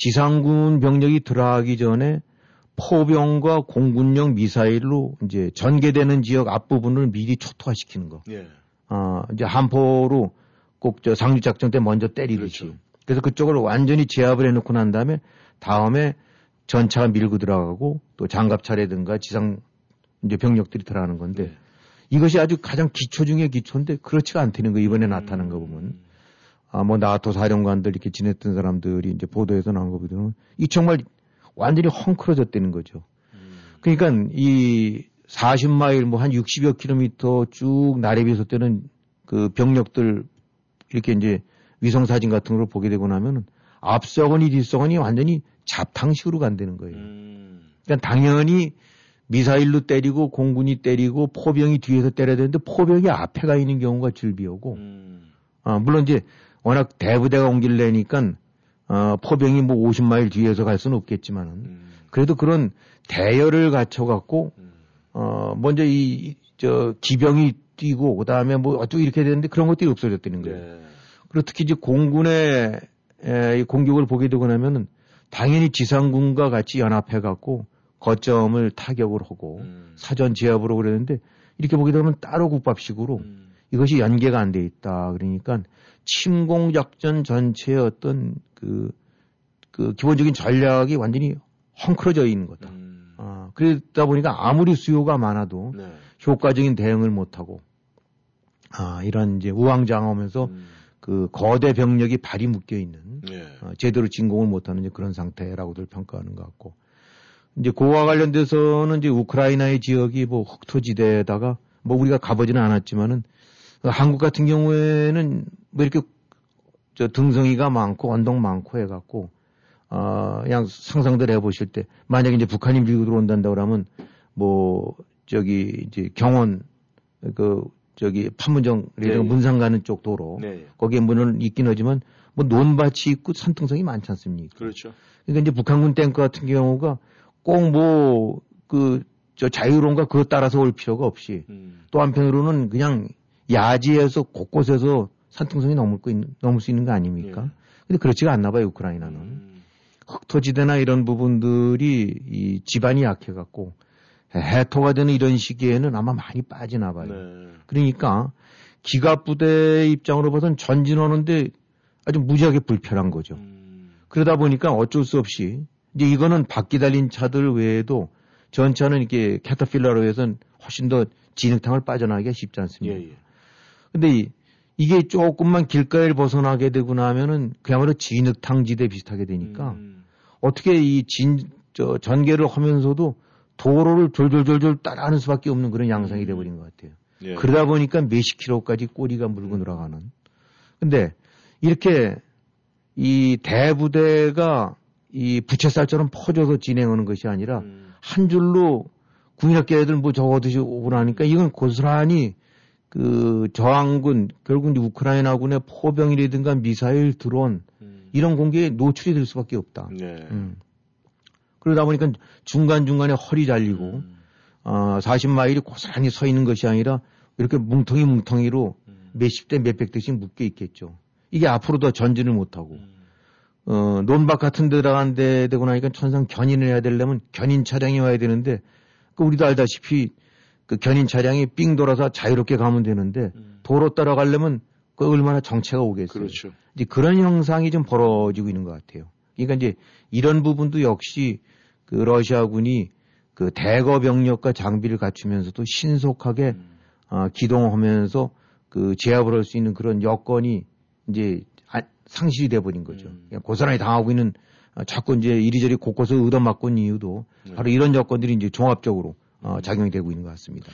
S2: 지상군 병력이 들어가기 전에 포병과 공군용 미사일로 이제 전개되는 지역 앞부분을 미리 초토화시키는 거.
S1: 예.
S2: 아, 이제 한포로 꼭 저 상륙 작전 때 먼저 때리듯이.
S1: 그렇죠.
S2: 그래서 그쪽을 완전히 제압을 해놓고 난 다음에 다음에 전차가 밀고 들어가고 또 장갑차라든가 지상 이제 병력들이 들어가는 건데
S1: 네.
S2: 이것이 아주 가장 기초 중의 기초인데 그렇지가 않다는 거 이번에 나타난 거 보면 아 뭐 나토 사령관들 이렇게 지냈던 사람들이 이제 보도에서 나온 거 보면 이 정말 완전히 헝클어졌다는 거죠.
S1: 음.
S2: 그러니까 이 40마일 뭐 한 60여 킬로미터 쭉 나래비 솟대는 그 병력들 이렇게 이제 위성 사진 같은 걸 보게 되고 나면은 앞서거니 뒤서거니 완전히 잡탕식으로 간다는 거예요.
S1: 음.
S2: 그러니까 당연히 미사일로 때리고 공군이 때리고 포병이 뒤에서 때려야 되는데 포병이 앞에 가 있는 경우가 줄비오고
S1: 음.
S2: 아, 물론 이제 워낙 대부대가 옮길 내니까 어, 포병이 뭐 50마일 뒤에서 갈 수는 없겠지만은
S1: 음.
S2: 그래도 그런 대열을 갖춰갖고
S1: 음.
S2: 어 먼저 이 저 기병이 뛰고 그다음에 뭐 어쩌고 이렇게 되는데 그런 것들이 없어졌다는 거예요.
S1: 네.
S2: 그리고 특히 이제 공군의 에, 이 공격을 보게 되고 나면은 당연히 지상군과 같이 연합해 갖고 거점을 타격을 하고
S1: 음.
S2: 사전 제압으로 그랬는데 이렇게 보게 되면 따로 국밥식으로
S1: 음.
S2: 이것이 연계가 안 돼 있다. 그러니까 침공 작전 전체의 어떤 그, 그 기본적인 전략이 완전히 헝클어져 있는 거다.
S1: 음.
S2: 아, 그러다 보니까 아무리 수요가 많아도
S1: 네.
S2: 효과적인 대응을 못하고 아, 이런 이제 우왕좌왕하면서
S1: 음.
S2: 그 거대 병력이 발이 묶여 있는
S1: 네.
S2: 어, 제대로 진공을 못하는 그런 상태라고들 평가하는 것 같고 이제 그와 관련돼서는 이제 우크라이나의 지역이 뭐 흑토지대에다가 뭐 우리가 가보지는 않았지만은 어, 한국 같은 경우에는 뭐 이렇게 저 등성이가 많고 언덕 많고 해갖고 어 그냥 상상들 해보실 때 만약에 이제 북한이 밀고 들어온단다 그러면 뭐 저기 이제 경원 그 저기 판문점
S1: 네, 네.
S2: 문상 가는 쪽 도로
S1: 네.
S2: 거기에 문은 있긴 하지만 뭐 논밭이 있고 산등성이 많지 않습니까?
S1: 그렇죠.
S2: 그러니까 이제 북한군 탱크 같은 경우가 꼭 뭐 그 저 자유로운가 그것 따라서 올 필요가 없이
S1: 음.
S2: 또 한편으로는 그냥 야지에서 곳곳에서 산등성이 넘을, 거 있, 넘을 수 있는 거 아닙니까?
S1: 예.
S2: 근데 그렇지가 않나 봐요, 우크라이나는.
S1: 음.
S2: 흑토지대나 이런 부분들이 이 지반이 약해갖고 해토가 되는 이런 시기에는 아마 많이 빠지나 봐요.
S1: 네.
S2: 그러니까 기갑부대 입장으로 봐서는 전진하는데 아주 무지하게 불편한 거죠.
S1: 음.
S2: 그러다 보니까 어쩔 수 없이 이제 이거는 바퀴 달린 차들 외에도 전차는 이렇게 캐터필러로 해서는 훨씬 더 진흙탕을 빠져나가기가 쉽지
S1: 예,
S2: 않습니다.
S1: 예.
S2: 근데 이, 이게 조금만 길가를 벗어나게 되고 나면은 그야말로 진흙탕 지대 비슷하게 되니까
S1: 음.
S2: 어떻게 이 진, 저, 전개를 하면서도 도로를 졸졸졸졸 따라하는 수밖에 없는 그런 양상이 돼버린 것 같아요.
S1: 예.
S2: 그러다 보니까 몇십 킬로까지 꼬리가 물고 늘어가는. 근데 이렇게 이 대부대가 이 부채살처럼 퍼져서 진행하는 것이 아니라
S1: 음.
S2: 한 줄로 군인학교 애들 뭐 적어듯이 오고 나니까 이건 고스란히 그 저항군 결국 이제 우크라이나군의 포병이라든가 미사일 드론
S1: 음.
S2: 이런 공격에 노출이 될 수밖에 없다.
S1: 네.
S2: 음. 그러다 보니까 중간 중간에 허리 잘리고
S1: 음.
S2: 어, 40마일이 고스란히 서 있는 것이 아니라 이렇게 뭉텅이 뭉텅이로
S1: 음.
S2: 몇십 대 몇백 대씩 묶여 있겠죠. 이게 앞으로 더 전진을 못하고
S1: 음.
S2: 어, 논밭 같은 데 들어간 데 되고 나니까 천상 견인을 해야 되려면 견인 차량이 와야 되는데 그 우리도 알다시피 그 견인 차량이 삥 돌아서 자유롭게 가면 되는데
S1: 음.
S2: 도로 따라가려면 그 얼마나 정체가 오겠어요.
S1: 그렇죠.
S2: 이제 그런 형상이 좀 벌어지고 있는 것 같아요. 그러니까 이제 이런 부분도 역시 그 러시아군이 그 대거 병력과 장비를 갖추면서도 신속하게
S1: 음.
S2: 어, 기동하면서 그 제압을 할 수 있는 그런 여건이 이제 아- 상실이 돼버린 거죠.
S1: 음.
S2: 그냥 고스란히 당하고 있는 어, 자꾸 이제 이리저리 곳곳에 얻어맞고 있는 이유도
S1: 네.
S2: 바로 이런 여건들이 이제 종합적으로 어, 작용이 되고 있는 것 같습니다.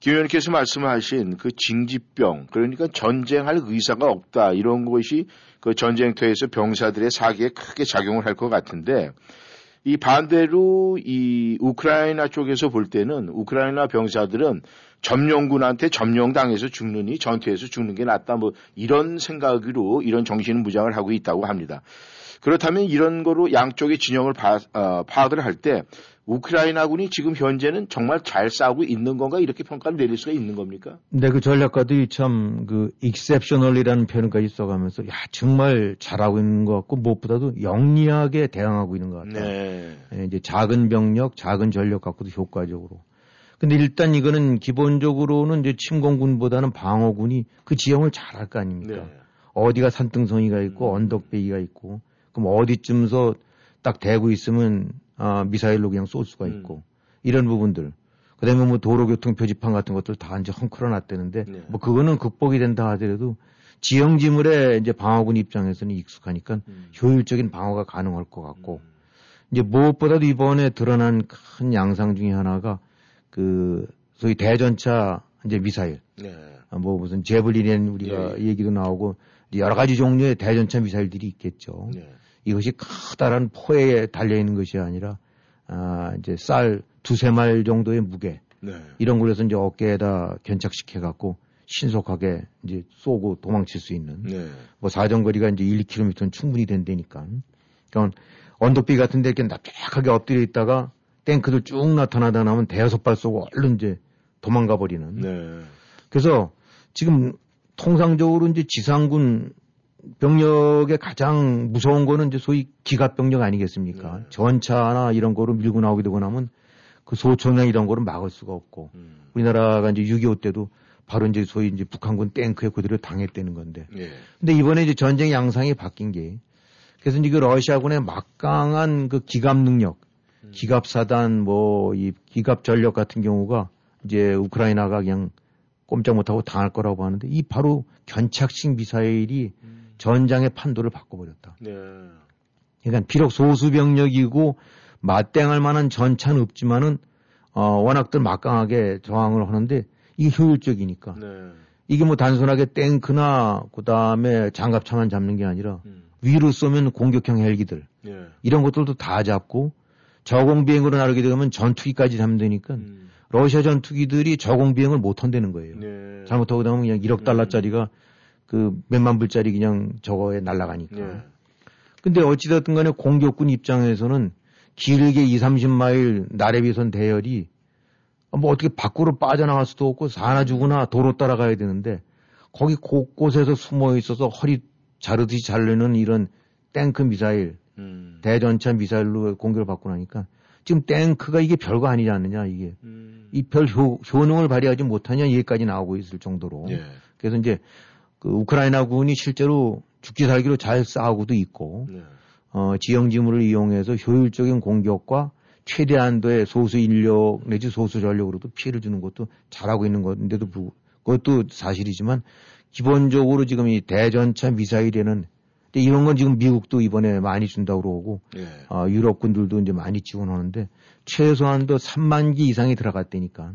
S1: 김 의원께서 말씀하신 그 징집병, 그러니까 전쟁할 의사가 없다, 이런 것이 그 전쟁터에서 병사들의 사기에 크게 작용을 할 것 같은데, 이 반대로 이 우크라이나 쪽에서 볼 때는 우크라이나 병사들은 점령군한테 점령당해서 죽느니 전투에서 죽는 게 낫다, 뭐 이런 생각으로 이런 정신 무장을 하고 있다고 합니다. 그렇다면 이런 거로 양쪽의 진영을 파, 어, 파악을 할 때 우크라이나군이 지금 현재는 정말 잘 싸우고 있는 건가 이렇게 평가를 내릴 수가 있는 겁니까?
S2: 근데 그 전략가들이 참그 exceptional이라는 표현까지 써가면서 야 정말 잘하고 있는 것 같고 무엇보다도 영리하게 대응하고 있는 것 같다.
S1: 네.
S2: 예, 이제 작은 병력, 작은 전력 갖고도 효과적으로. 근데 일단 이거는 기본적으로는 이제 침공군보다는 방어군이 그 지형을 잘 할 거 아닙니까?
S1: 네.
S2: 어디가 산등성이가 있고
S1: 음.
S2: 언덕배기가 있고 그럼 어디쯤서 딱 대고 있으면 아, 미사일로 그냥 쏠 수가 있고
S1: 음.
S2: 이런 부분들. 그다음에 뭐 도로교통 표지판 같은 것들 다 이제 헝클어 놨다는데
S1: 네.
S2: 뭐 그거는 극복이 된다 하더라도 지형지물에 이제 방어군 입장에서는 익숙하니까
S1: 음.
S2: 효율적인 방어가 가능할 것 같고 이제 무엇보다도 이번에 드러난 큰 양상 중에 하나가 그 소위 대전차 이제 미사일
S1: 네.
S2: 아, 뭐 무슨 제블린이라는 우리가
S1: 예,
S2: 얘기도 나오고 여러 가지 종류의 대전차 미사일들이 있겠죠.
S1: 네.
S2: 이것이 커다란 포에 달려 있는 것이 아니라 아 이제 쌀 두세 말 정도의 무게
S1: 네.
S2: 이런 걸해서 이제 어깨에다 견착시켜 갖고 신속하게 이제 쏘고 도망칠 수 있는
S1: 네.
S2: 뭐 사정거리가 이제 1, 2km는 충분히 된다니까. 그러니까 언덕비 같은 데 이렇게 납작하게 엎드려 있다가 탱크들 쭉 나타나다 나면 대여섯 발 쏘고 얼른 이제 도망가 버리는.
S1: 네.
S2: 그래서 지금 통상적으로 이제 지상군 병력의 가장 무서운 거는 이제 소위 기갑 병력 아니겠습니까?
S1: 네.
S2: 전차나 이런 거로 밀고 나오게 되고 나면 그 소총이나 이런 거를 막을 수가 없고
S1: 음.
S2: 우리나라가 이제 6.25 때도 바로 이제 소위 이제 북한군 탱크에 그대로 당했다는 건데.
S1: 예.
S2: 근데 이번에 이제 전쟁 양상이 바뀐 게 그래서 이제 그 러시아군의 막강한 그 기갑 능력,
S1: 음.
S2: 기갑 사단 뭐 이 기갑 전력 같은 경우가 이제 우크라이나가 그냥 꼼짝 못하고 당할 거라고 하는데 이 바로 견착식 미사일이 전장의 판도를 바꿔버렸다.
S1: 네.
S2: 그러니까 비록 소수 병력이고 맞대응할 만한 전차는 없지만은 어 워낙들 막강하게 저항을 하는데 이게 효율적이니까
S1: 네.
S2: 이게 뭐 단순하게 탱크나 그다음에 장갑차만 잡는 게 아니라
S1: 음.
S2: 위로 쏘면 공격형 헬기들
S1: 예.
S2: 이런 것들도 다 잡고 저공 비행으로 나르게 되면 전투기까지 잡면 되니까
S1: 음.
S2: 러시아 전투기들이 저공 비행을 못 한다는 거예요.
S1: 네.
S2: 잘못하고 나면 그냥 1억 달러짜리가 그 몇만 불짜리 그냥 저거에 날아가니까.
S1: 예.
S2: 근데 어찌됐든 간에 공격군 입장에서는 길게 2, 30마일 나래비선 대열이 뭐 어떻게 밖으로 빠져나갈 수도 없고 사나 죽으나 도로 따라가야 되는데 거기 곳곳에서 숨어 있어서 허리 자르듯이 자르는 이런 탱크 미사일,
S1: 음.
S2: 대전차 미사일로 공격을 받고 나니까 지금 탱크가 이게 별거 아니지 않느냐 이게
S1: 음.
S2: 이별 효능을 발휘하지 못하냐 얘기까지 나오고 있을 정도로
S1: 예.
S2: 그래서 이제 그 우크라이나군이 실제로 죽기 살기로 잘 싸우고도 있고
S1: 네.
S2: 어, 지형 지물을 이용해서 효율적인 공격과 최대한도의 소수 인력 내지 소수 전력으로도 피해를 주는 것도 잘하고 있는 건데도 불구 그것도 사실이지만 기본적으로 지금 이 대전차 미사일에는 이런 건 지금 미국도 이번에 많이 준다고 그러고
S1: 예.
S2: 어, 유럽군들도 이제 많이 지원하는데 최소한도 3만 기 이상이 들어갔다니까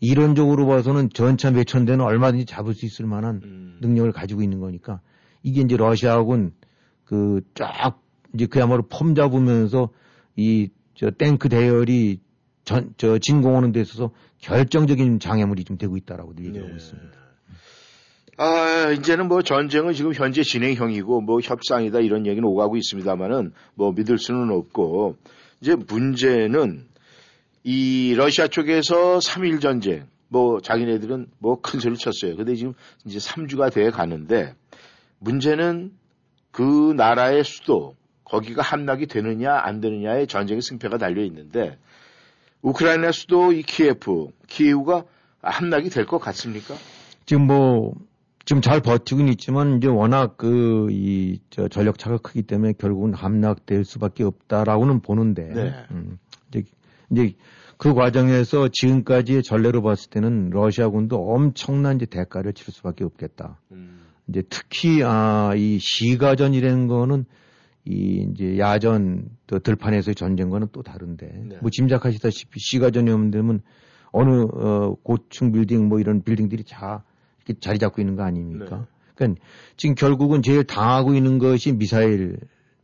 S2: 이론적으로 봐서는 전차 몇천 대는 얼마든지 잡을 수 있을 만한
S1: 음.
S2: 능력을 가지고 있는 거니까 이게 이제 러시아군 그 쫙 이제 그야말로 폼 잡으면서 이 저 탱크 대열이 전 저 진공하는 데 있어서 결정적인 장애물이 좀 되고 있다라고 얘기하고
S1: 예.
S2: 있습니다.
S1: 아, 이제는 뭐 전쟁은 지금 현재 진행형이고 뭐 협상이다 이런 얘기는 오가고 있습니다만은 뭐 믿을 수는 없고 이제 문제는 이 러시아 쪽에서 3일 전쟁 뭐 자기네들은 뭐 큰 소리 쳤어요. 근데 지금 이제 3주가 돼 가는데 문제는 그 나라의 수도 거기가 함락이 되느냐 안 되느냐의 전쟁의 승패가 달려 있는데 우크라이나 수도 이 키예프, 키이우가 함락이 될 것 같습니까?
S2: 지금 뭐 지금 잘 버티고는 있지만 이제 워낙 그이저 전력 차가 크기 때문에 결국은 함락될 수밖에 없다라고는 보는데
S1: 네.
S2: 음, 이제 그 과정에서 지금까지의 전례로 봤을 때는 러시아군도 엄청난 이제 대가를 치를 수밖에 없겠다.
S1: 음.
S2: 이제 특히 아 이 시가전이라는 거는 이 이제 야전 또 들판에서의 전쟁과는 또 다른데
S1: 네.
S2: 뭐 짐작하시다시피 시가전이 오면 어느 어 고층 빌딩 뭐 이런 빌딩들이 다 이렇게 자리 잡고 있는 거 아닙니까?
S1: 네.
S2: 그러니까 지금 결국은 제일 당하고 있는 것이 미사일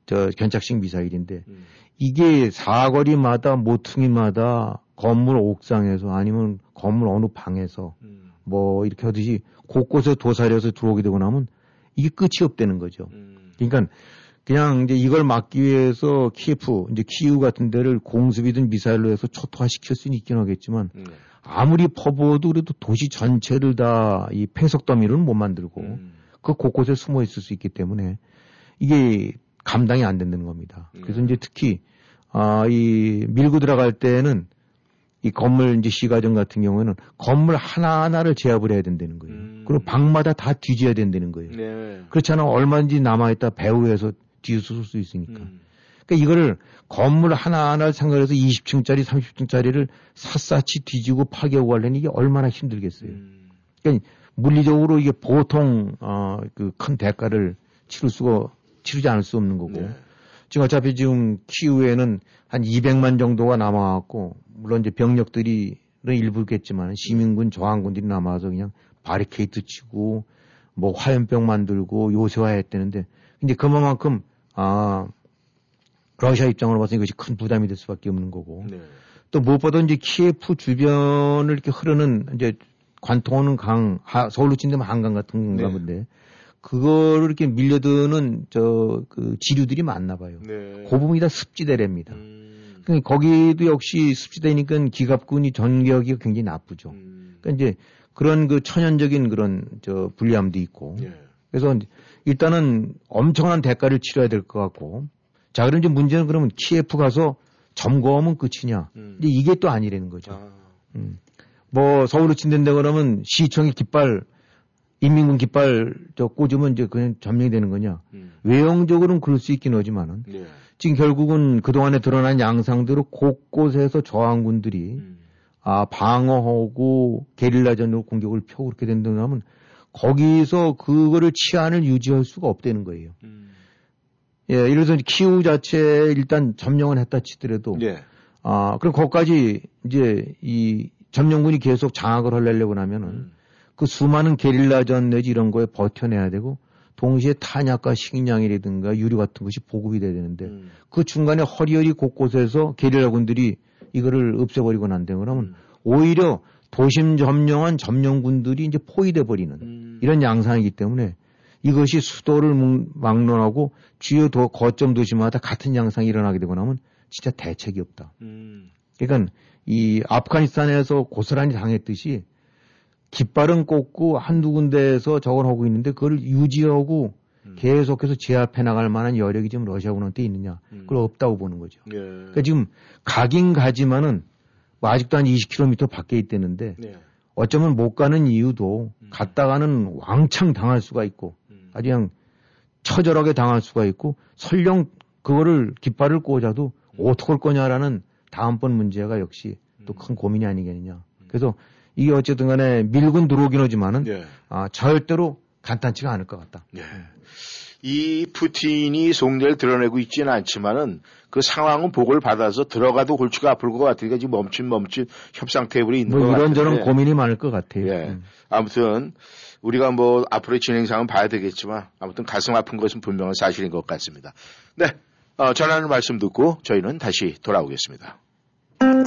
S2: 저 견착식 미사일인데
S1: 음.
S2: 이게 사거리마다 모퉁이마다 건물 옥상에서 아니면 건물 어느 방에서
S1: 음.
S2: 뭐 이렇게 하듯이 곳곳에 도사려서 들어오게 되고 나면 이게 끝이 없다는 거죠.
S1: 음.
S2: 그러니까 그냥 이제 이걸 막기 위해서 키예프, 이제 키우 같은 데를 공습이든 미사일로 해서 초토화시킬 수는 있긴 하겠지만
S1: 네.
S2: 아무리 퍼부어도 그래도 도시 전체를 다 이 폐석 더미로는 못 만들고
S1: 음.
S2: 그 곳곳에 숨어 있을 수 있기 때문에 이게 감당이 안 된다는 겁니다. 그래서
S1: 네.
S2: 이제 특히 아, 이 밀고 들어갈 때는 이 건물 이제 시가전 같은 경우에는 건물 하나하나를 제압을 해야 된다는 거예요.
S1: 음.
S2: 그리고 방마다 다 뒤져야 된다는 거예요.
S1: 네.
S2: 그렇지 않으면 얼마든지 남아있다 배후에서 뒤에서 쏠 수 있으니까.
S1: 음.
S2: 그러니까 이거를 건물 하나하나를 생각해서 20층짜리, 30층짜리를 샅샅이 뒤지고 파괴하고 하려니 이게 얼마나 힘들겠어요.
S1: 음.
S2: 그러니까 물리적으로 이게 보통 어, 그 큰 대가를 치를 수가 치르지 않을 수 없는 거고
S1: 네.
S2: 지금 어차피 지금 키우에는 한 200만 정도가 남아갖고 물론 이제 병력들이 일부겠지만 시민군 저항군들이 남아서 그냥 바리케이트 치고 뭐 화염병 만들고 요새화했다는데 이제 그만큼 아 러시아 입장으로 봐서 이것이 큰 부담이 될 수밖에 없는 거고
S1: 네.
S2: 또 무엇보다 이제 키예프 주변을 이렇게 흐르는 이제 관통하는 강, 하, 서울로 친다면 한강 같은 건가
S1: 네.
S2: 본데 그거를 이렇게 밀려드는 저 그 지류들이 많나 봐요.
S1: 네.
S2: 그 부분이 다 습지대랍니다.
S1: 음.
S2: 그러니까 거기도 역시 습지대니까 기갑군이 전격이 굉장히 나쁘죠.
S1: 음.
S2: 그러니까 이제 그런 그 천연적인 그런 저 불리함도 있고
S1: 예.
S2: 그래서 일단은 엄청난 대가를 치러야 될 것 같고 자 그럼 이제 문제는 그러면 키예프 가서 점검하면 끝이냐?
S1: 음.
S2: 근데 이게 또 아니라는 거죠.
S1: 아.
S2: 음. 뭐 서울로 친댄다 그러면 시청이 깃발 인민군 깃발 저 꽂으면 이제 그냥 점령이 되는 거냐?
S1: 음.
S2: 외형적으로는 그럴 수 있긴 하지만은
S1: 네.
S2: 지금 결국은 그동안에 드러난 양상대로 곳곳에서 저항군들이
S1: 음.
S2: 아 방어하고 게릴라전으로 공격을 펴고 그렇게 된다면 거기서 그거를 치안을 유지할 수가 없다는 거예요.
S1: 음.
S2: 예, 예를 들어서 키우 자체에 일단 점령을 했다 치더라도
S1: 네.
S2: 아 그럼 거기까지 이제 이 점령군이 계속 장악을 하려고 하면은
S1: 음.
S2: 그 수많은 게릴라전 내지 이런 거에 버텨내야 되고 동시에 탄약과 식량이라든가 유류 같은 것이 보급이 돼야 되는데
S1: 음.
S2: 그 중간에 허리허리 곳곳에서 게릴라군들이 이거를 없애버리고 난다 그러면
S1: 음.
S2: 오히려 도심 점령한 점령군들이 이제 포위돼 버리는
S1: 음.
S2: 이런 양상이기 때문에 이것이 수도를 막론하고 주요 도, 거점 도시마다 같은 양상이 일어나게 되고 나면 진짜 대책이 없다. 음. 그러니까 이 아프가니스탄에서 고스란히 당했듯이 깃발은 꽂고 한두 군데에서 저걸 하고 있는데 그걸 유지하고 음. 계속해서 제압해 나갈 만한 여력이 지금 러시아군한테 있느냐. 음. 그걸 없다고 보는 거죠. 예. 그러니까 지금 가긴 가지만은 뭐 아직도 한 20km 밖에 있대는데 예. 어쩌면 못 가는 이유도 음. 갔다가는 왕창 당할 수가 있고 음. 아주 그냥 처절하게 당할 수가 있고 설령 그거를 깃발을 꽂아도 음. 어떻게 할 거냐라는 다음번 문제가 역시 또 큰 고민이 아니겠느냐. 그래서 이게 어쨌든 간에 밀군 들어오긴 하지만은 예. 아, 절대로 간단치가 않을 것 같다. 예.
S1: 이 푸틴이 속내를 드러내고 있지는 않지만은 그 상황은 보고를 받아서 들어가도 골치가 아플 것 같으니까 지금 멈춘 멈춘 협상 테이블이 있는 뭐것
S2: 이런저런 고민이 많을 것 같아요. 예.
S1: 음. 아무튼 우리가 뭐 앞으로의 진행상은 봐야 되겠지만 아무튼 가슴 아픈 것은 분명한 사실인 것 같습니다. 네. 어, 전하는 말씀 듣고 저희는 다시 돌아오겠습니다.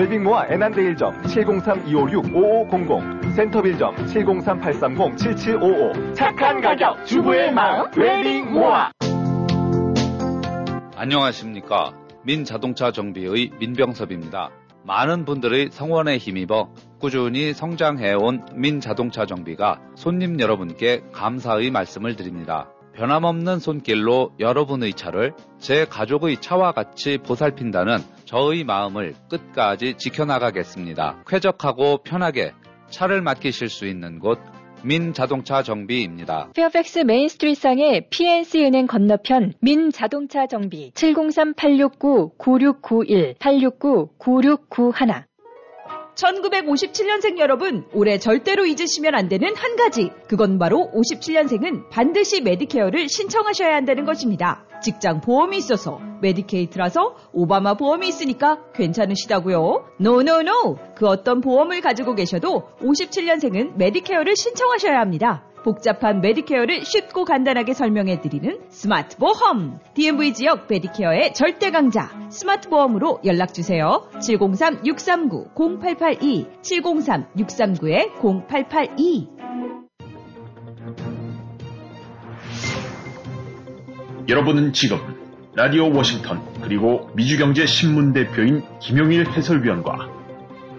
S8: 웨딩모아 애난데 1점 703-256-5500 센터빌점 703-830-7755 착한 가격 주부의 마음 웨딩모아
S9: 안녕하십니까 민자동차 정비의 민병섭입니다. 많은 분들의 성원에 힘입어 꾸준히 성장해온 민자동차 정비가 손님 여러분께 감사의 말씀을 드립니다. 변함없는 손길로 여러분의 차를 제 가족의 차와 같이 보살핀다는 저의 마음을 끝까지 지켜나가겠습니다. 쾌적하고 편하게 차를 맡기실 수 있는 곳 민자동차 정비입니다.
S5: 페어팩스 메인스트리트상의 PNC 은행 건너편 민자동차 정비 703-869-9691 869-9691
S10: 1957년생 여러분, 올해 절대로 잊으시면 안 되는 한 가지. 그건 바로 57년생은 반드시 메디케어를 신청하셔야 한다는 것입니다. 직장 보험이 있어서 메디케이드라서 오바마 보험이 있으니까 괜찮으시다고요? No no no! 그 어떤 보험을 가지고 계셔도 57년생은 메디케어를 신청하셔야 합니다. 복잡한 메디케어를 쉽고 간단하게 설명해 드리는 스마트 보험. DMV 지역 메디케어의 절대 강자. 스마트 보험으로 연락 주세요. 703-639-0882, 703-639-0882.
S7: 여러분은 지금 라디오 워싱턴 그리고 미주경제신문 대표인 김용일 해설위원과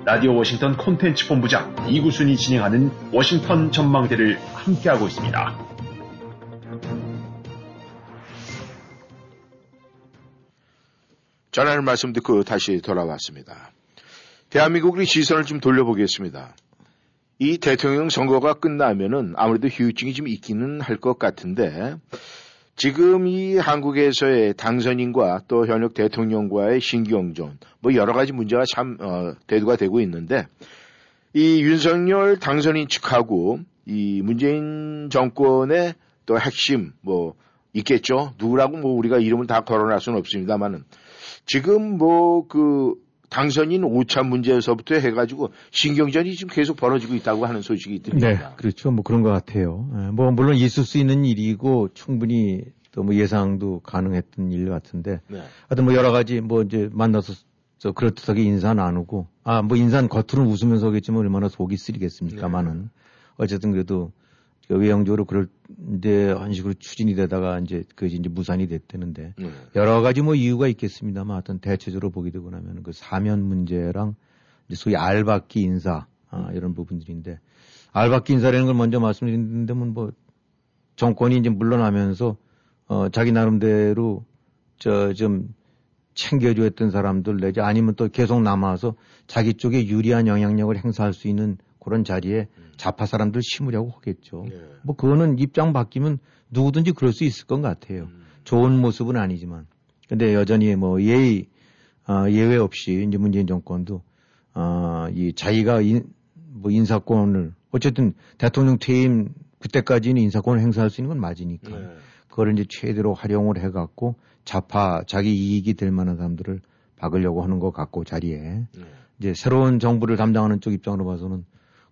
S7: 라디오 워싱턴 콘텐츠 본부장 이구순이 진행하는 워싱턴 전망대를 함께하고 있습니다.
S1: 전하는 말씀 듣고 다시 돌아왔습니다. 대한민국의 시선을 좀 돌려보겠습니다. 이 대통령 선거가 끝나면은 아무래도 휴유증이 좀 있기는 할 것 같은데 지금 이 한국에서의 당선인과 또 현역 대통령과의 신경전, 뭐 여러 가지 문제가 참, 어, 대두가 되고 있는데, 이 윤석열 당선인 측하고 이 문재인 정권의 또 핵심, 뭐, 있겠죠. 누구라고 뭐 우리가 이름을 다 거론할 수는 없습니다만은 지금 뭐 그 당선인 오차 문제에서부터 해가지고 신경전이 지금 계속 벌어지고 있다고 하는 소식이 있습니다. 네,
S2: 그렇죠. 뭐 그런 것 같아요. 예, 뭐 물론 있을 수 있는 일이고 충분히 또 뭐 예상도 가능했던 일 같은데 네. 하여튼 뭐 여러 가지 뭐 이제 만나서 저 그렇듯하게 인사 나누고 아 뭐 인사는 겉으로는 웃으면서 하겠지만 얼마나 속이 쓰리겠습니까만은 네. 어쨌든 그래도 외형적으로 그럴 이제 한 식으로 추진이 되다가 이제 그것이 이제 무산이 됐다는데 네. 여러 가지 뭐 이유가 있겠습니다만 하여튼 대체적으로 보게 되고 나면 그 사면 문제랑 이제 소위 알박기 인사 아, 이런 부분들인데 알박기 인사라는 걸 먼저 말씀드리는데 뭐 정권이 이제 물러나면서 어 자기 나름대로 저 좀 챙겨주었던 사람들 내지 아니면 또 계속 남아서 자기 쪽에 유리한 영향력을 행사할 수 있는 그런 자리에 좌파 사람들 심으려고 하겠죠. 네. 뭐 그거는 입장 바뀌면 누구든지 그럴 수 있을 것 같아요. 음. 좋은 모습은 아니지만. 근데 여전히 뭐 예의, 어, 예외 없이 이제 문재인 정권도 어, 이 자기가 인, 뭐 인사권을 어쨌든 대통령 퇴임 그때까지는 인사권을 행사할 수 있는 건 맞으니까
S1: 네.
S2: 그걸 이제 최대로 활용을 해갖고 좌파 자기 이익이 될 만한 사람들을 박으려고 하는 것 같고 자리에
S1: 네.
S2: 이제 새로운 정부를 담당하는 쪽 입장으로 봐서는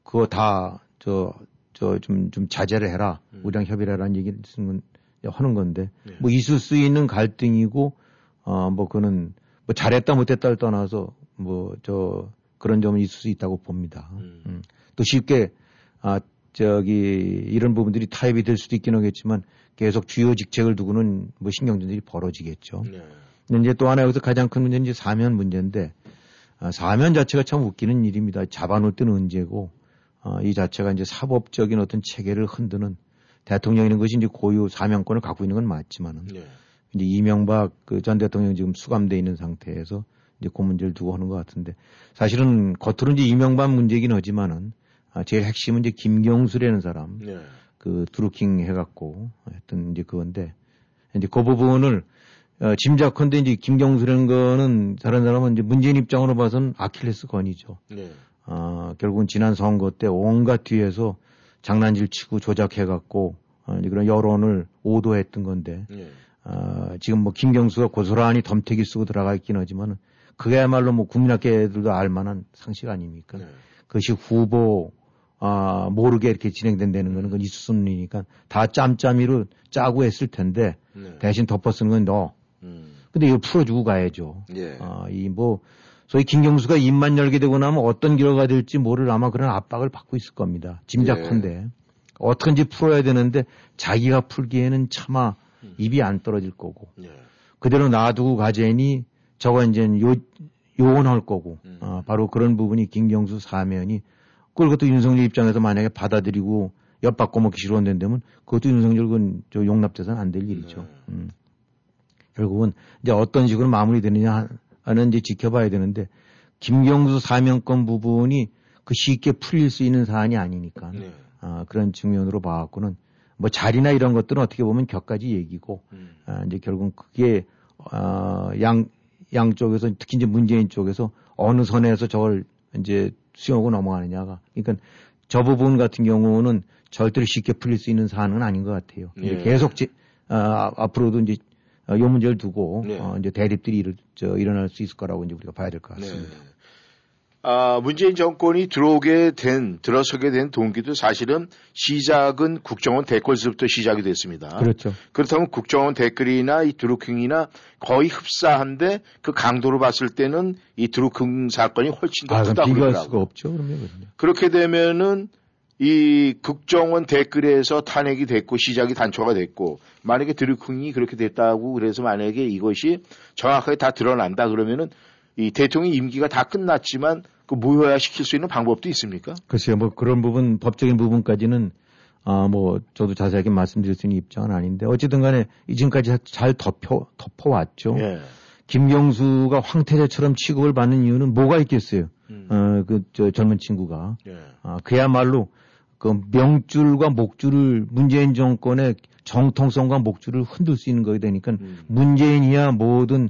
S2: 그거 다 저저좀좀 자제를 해라
S1: 음.
S2: 우리랑 협의를 해라는 얘기를 쓰는 하는 건데
S1: 네.
S2: 뭐 있을 수 있는 갈등이고 어뭐 그는 뭐 잘했다 못했다를 떠나서 뭐 저 그런 점은 있을 수 있다고 봅니다. 음. 또 쉽게 아 저기 이런 부분들이 타협이 될 수도 있긴 하겠지만 계속 주요 직책을 두고는 뭐 신경전들이 벌어지겠죠.
S1: 네.
S2: 근데 이제 또 하나 여기서 가장 큰 문제는 이제 사면 문제인데 아, 사면 자체가 참 웃기는 일입니다. 잡아놓을 때는 언제고 어, 이 자체가 이제 사법적인 어떤 체계를 흔드는 대통령이라는 것이 이제 고유 사명권을 갖고 있는 건 맞지만은
S1: 네.
S2: 이제 이명박 그 전 대통령 지금 수감돼 있는 상태에서 이제 그 문제를 두고 하는 것 같은데 사실은 겉으로 이제 이명박 문제이긴 하지만은 아, 제일 핵심은 이제 김경수라는 사람
S1: 네.
S2: 그 드루킹 해갖고 했던 이제 그건데 이제 그 부분을 어, 짐작컨대 이제 김경수라는 거는 다른 사람은 이제 문재인 입장으로 봐서는 아킬레스 건이죠.
S1: 네.
S2: 어, 결국은 지난 선거 때 온갖 뒤에서 장난질 치고 조작해갖고 어, 그런 여론을 오도했던 건데
S1: 네.
S2: 어, 지금 뭐 김경수가 고스란히 덤태기 쓰고 들어가 있긴 하지만은 그게야말로 뭐 국민학계들도 알만한 상식 아닙니까?
S1: 네.
S2: 그것이 후보 아 모르게 이렇게 진행된다는 거는 그건 있을 수 없는 일이니까 다 짬짬이로 짜고 했을 텐데
S1: 네.
S2: 대신 덮어 쓰는 건 너.
S1: 음.
S2: 근데 이거 풀어주고 가야죠.
S1: 예.
S2: 아, 이 뭐, 소위 김경수가 입만 열게 되고 나면 어떤 결과가 될지 모를 아마 그런 압박을 받고 있을 겁니다. 짐작컨대.
S1: 예.
S2: 어떻게든지 풀어야 되는데 자기가 풀기에는 차마
S1: 음.
S2: 입이 안 떨어질 거고.
S1: 예.
S2: 그대로 놔두고 가자니 저거 이제 요, 요원할 거고.
S1: 음.
S2: 아, 바로 그런 부분이 김경수 사면이 그걸 것도 윤석열 입장에서 만약에 받아들이고 엿받고 먹기 싫어한다면 그것도 윤석열 그건 저 용납돼서는 안 될 일이죠.
S1: 네.
S2: 음. 결국은 이제 어떤 식으로 마무리되느냐 하는 이제 지켜봐야 되는데 김경수 사명권 부분이 그 쉽게 풀릴 수 있는 사안이 아니니까
S1: 네.
S2: 아, 그런 측면으로 봐갖고는 뭐 자리나 이런 것들은 어떻게 보면 격가지 얘기고
S1: 음.
S2: 아, 이제 결국은 그게 어, 양 양쪽에서 특히 이제 문재인 쪽에서 어느 선에서 저걸 이제 수용하고 넘어가느냐가 그러니까 저 부분 같은 경우는 절대로 쉽게 풀릴 수 있는 사안은 아닌 것 같아요.
S1: 예.
S2: 계속 지, 아, 앞으로도 이제 어, 요 문제를 두고
S1: 네.
S2: 어, 이제 대립들이 일, 저, 일어날 수 있을 거라고 이제 우리가 봐야 될 것 같습니다.
S1: 네. 아, 문재인 정권이 들어오게 된, 들어서게 된 동기도 사실은 시작은 국정원 댓글서부터 시작이 됐습니다.
S2: 그렇죠.
S1: 그렇다면 국정원 댓글이나 이 드루킹이나 거의 흡사한데 그 강도로 봤을 때는 이 드루킹 사건이 훨씬 더
S2: 아,
S1: 크다
S2: 그럼 비교할. 수가 없죠. 그러면.
S1: 그렇게 되면은 이 국정원 댓글에서 탄핵이 됐고 시작이 단초가 됐고 만약에 드루킹이 그렇게 됐다고 그래서 만약에 이것이 정확하게 다 드러난다 그러면은 이 대통령 임기가 다 끝났지만 그 무효화시킬 수 있는 방법도 있습니까?
S2: 글쎄요, 뭐 그런 부분, 법적인 부분까지는 아, 뭐 저도 자세하게 말씀드릴 수 있는 입장은 아닌데 어쨌든 간에 지금까지 잘 덮여, 덮어왔죠.
S1: 예.
S2: 김경수가 황태자처럼 취급을 받는 이유는 뭐가 있겠어요?
S1: 음.
S2: 어, 그, 저 젊은 친구가.
S1: 예.
S2: 아, 그야말로 그 명줄과 목줄을 문재인 정권의 정통성과 목줄을 흔들 수 있는 거게 되니까
S1: 음.
S2: 문재인이야 모든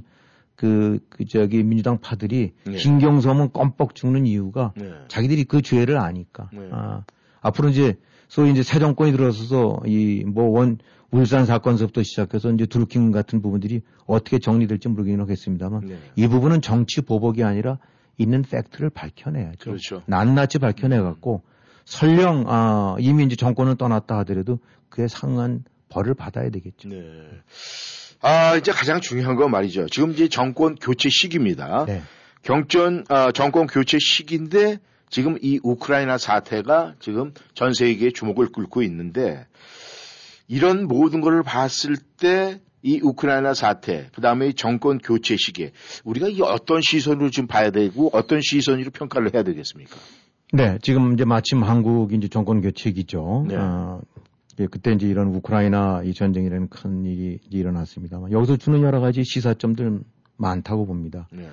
S2: 그, 그 저기 민주당 파들이
S1: 네.
S2: 김경수하면 껌뻑 죽는 이유가
S1: 네.
S2: 자기들이 그 죄를 아니까.
S1: 네.
S2: 아, 앞으로 이제 소위 이제 새 정권이 들어서서 이 뭐 원 울산 사건서부터 시작해서 이제 드루킹 같은 부분들이 어떻게 정리될지 모르긴 하겠습니다만
S1: 네.
S2: 이 부분은 정치 보복이 아니라 있는 팩트를 밝혀내야죠.
S1: 그렇죠.
S2: 낱낱이 밝혀내 갖고 설령 아, 이미 이제 정권을 떠났다 하더라도 그에 상한 벌을 받아야 되겠죠.
S1: 네. 아, 이제 가장 중요한 건 말이죠. 지금 이제 정권 교체 시기입니다.
S2: 네.
S1: 경전, 아, 정권 교체 시기인데 지금 이 우크라이나 사태가 지금 전 세계의 주목을 끌고 있는데 이런 모든 것을 봤을 때 이 우크라이나 사태, 그 다음에 정권 교체 시기에 우리가 이 어떤 시선으로 지금 봐야 되고 어떤 시선으로 평가를 해야 되겠습니까?
S2: 네, 지금 이제 마침 한국 이제 정권 교체기죠.
S1: 네.
S2: 아, 예, 그때 이제 이런 우크라이나 이 전쟁이라는 큰 일이 이제 일어났습니다만 여기서 주는 여러 가지 시사점들 많다고 봅니다.
S1: 네.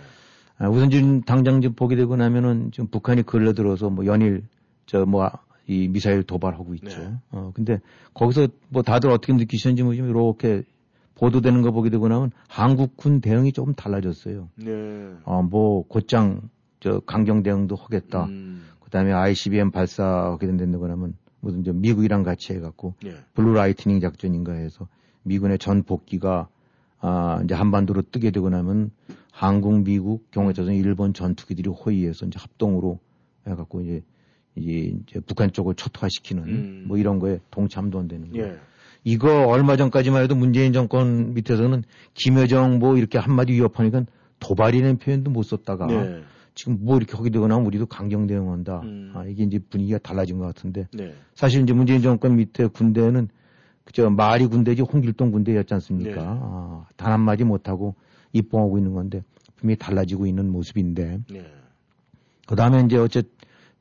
S2: 아, 우선 지금 당장 지금 보게 되고 나면은 지금 북한이 걸려들어서 뭐 연일 저 뭐 이 미사일 도발하고 있죠.
S1: 네.
S2: 어 근데 거기서 뭐 다들 어떻게 느끼셨는지 모르지만 이렇게 보도되는 거 보게 되고 나면 한국군 대응이 조금 달라졌어요.
S1: 네.
S2: 어 뭐 곧장 저 강경 대응도 하겠다.
S1: 음.
S2: 그다음에 ICBM 발사하게 된다고 하면 무슨 저 미국이랑 같이 해갖고
S1: 예.
S2: Blue Lightning 작전인가 해서 미군의 전폭기가 아 이제 한반도로 뜨게 되고 나면 한국, 미국, 경우에서는 일본 전투기들이 호위해서 이제 합동으로 해갖고 이제 이제, 이제 북한 쪽을 초토화시키는
S1: 음.
S2: 뭐 이런 거에 동참도 안 되는 거.
S1: 예.
S2: 이거 얼마 전까지만 해도 문재인 정권 밑에서는 김여정 뭐 이렇게 한마디 위협하니까 도발이라는 표현도 못 썼다가
S1: 네.
S2: 지금 뭐 이렇게 하게 되거나 우리도 강경 대응한다. 아, 이게 이제 분위기가 달라진 것 같은데
S1: 네.
S2: 사실 이제 문재인 정권 밑에 군대는 그저 말이 군대지 홍길동 군대였지 않습니까?
S1: 네.
S2: 아, 단 한마디 못하고 입봉하고 있는 건데 분명히 달라지고 있는 모습인데
S1: 네.
S2: 그 다음에 이제 어째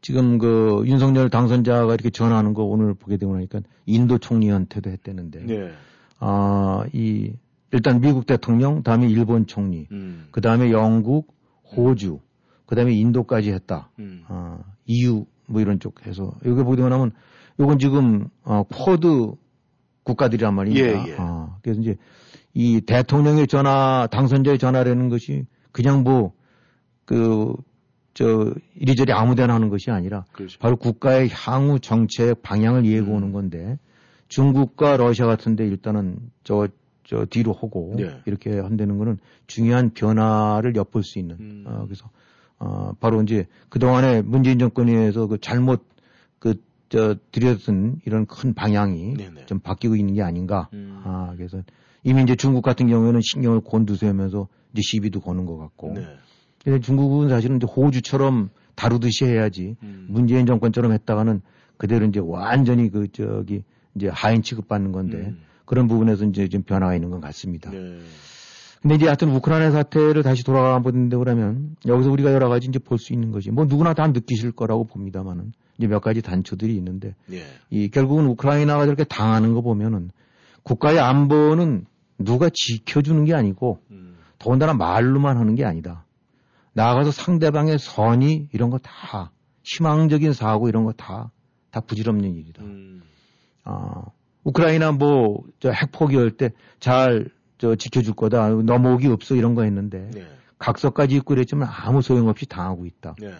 S2: 지금 그 윤석열 당선자가 이렇게 전화하는 거 오늘 보게 되고 나니까 인도 총리한테도 했다는데
S1: 네.
S2: 아, 이 일단 미국 대통령, 다음에 일본 총리,
S1: 음.
S2: 그 다음에 영국, 호주, 그 다음에 인도까지 했다.
S1: 음.
S2: 아, EU 뭐 이런 쪽 해서 여기 보게 나면 요건 지금 어, 쿼드 국가들이란 말입니다.
S1: 예, 예.
S2: 아, 그래서 이제 이 대통령의 전화, 당선자의 전화라는 것이 그냥 뭐 그 저 이리저리 아무데나 하는 것이 아니라
S1: 그렇죠.
S2: 바로 국가의 향후 정책 방향을
S1: 음.
S2: 예고하는 건데 중국과 러시아 같은데 일단은 저, 저 뒤로 하고
S1: 네.
S2: 이렇게 한다는 거는 중요한 변화를 엿볼 수 있는
S1: 음.
S2: 어, 그래서 어, 바로 이제 그동안에 문재인 정권에 의해서 그 잘못 그, 저, 들여둔 이런 큰 방향이
S1: 네네.
S2: 좀 바뀌고 있는 게 아닌가.
S1: 음.
S2: 아, 그래서 이미 이제 중국 같은 경우에는 신경을 곤두세우면서 이제 시비도 거는 것 같고.
S1: 네.
S2: 근데 중국은 사실은 이제 호주처럼 다루듯이 해야지
S1: 음.
S2: 문재인 정권처럼 했다가는 그대로 이제 완전히 그 저기 이제 하인 취급받는 건데
S1: 음.
S2: 그런 부분에서 이제 좀 변화가 있는 것 같습니다.
S1: 네.
S2: 근데 이제 하여튼 우크라이나 사태를 다시 돌아가 보는데 그러면 여기서 우리가 여러 가지 이제 볼 수 있는 것이 뭐 누구나 다 느끼실 거라고 봅니다만은 이제 몇 가지 단초들이 있는데
S1: 예.
S2: 이 결국은 우크라이나가 저렇게 당하는 거 보면은 국가의 안보는 누가 지켜주는 게 아니고
S1: 음.
S2: 더군다나 말로만 하는 게 아니다. 나아가서 상대방의 선의 이런 거 다 희망적인 사고 이런 거다다 부질없는 일이다.
S1: 음.
S2: 아, 우크라이나 뭐 저 핵 포기할 때 잘 저 지켜줄 거다 넘어오기 없어 이런 거 했는데
S1: 네.
S2: 각서까지 있고 그랬지만 아무 소용없이 당하고 있다.
S1: 네.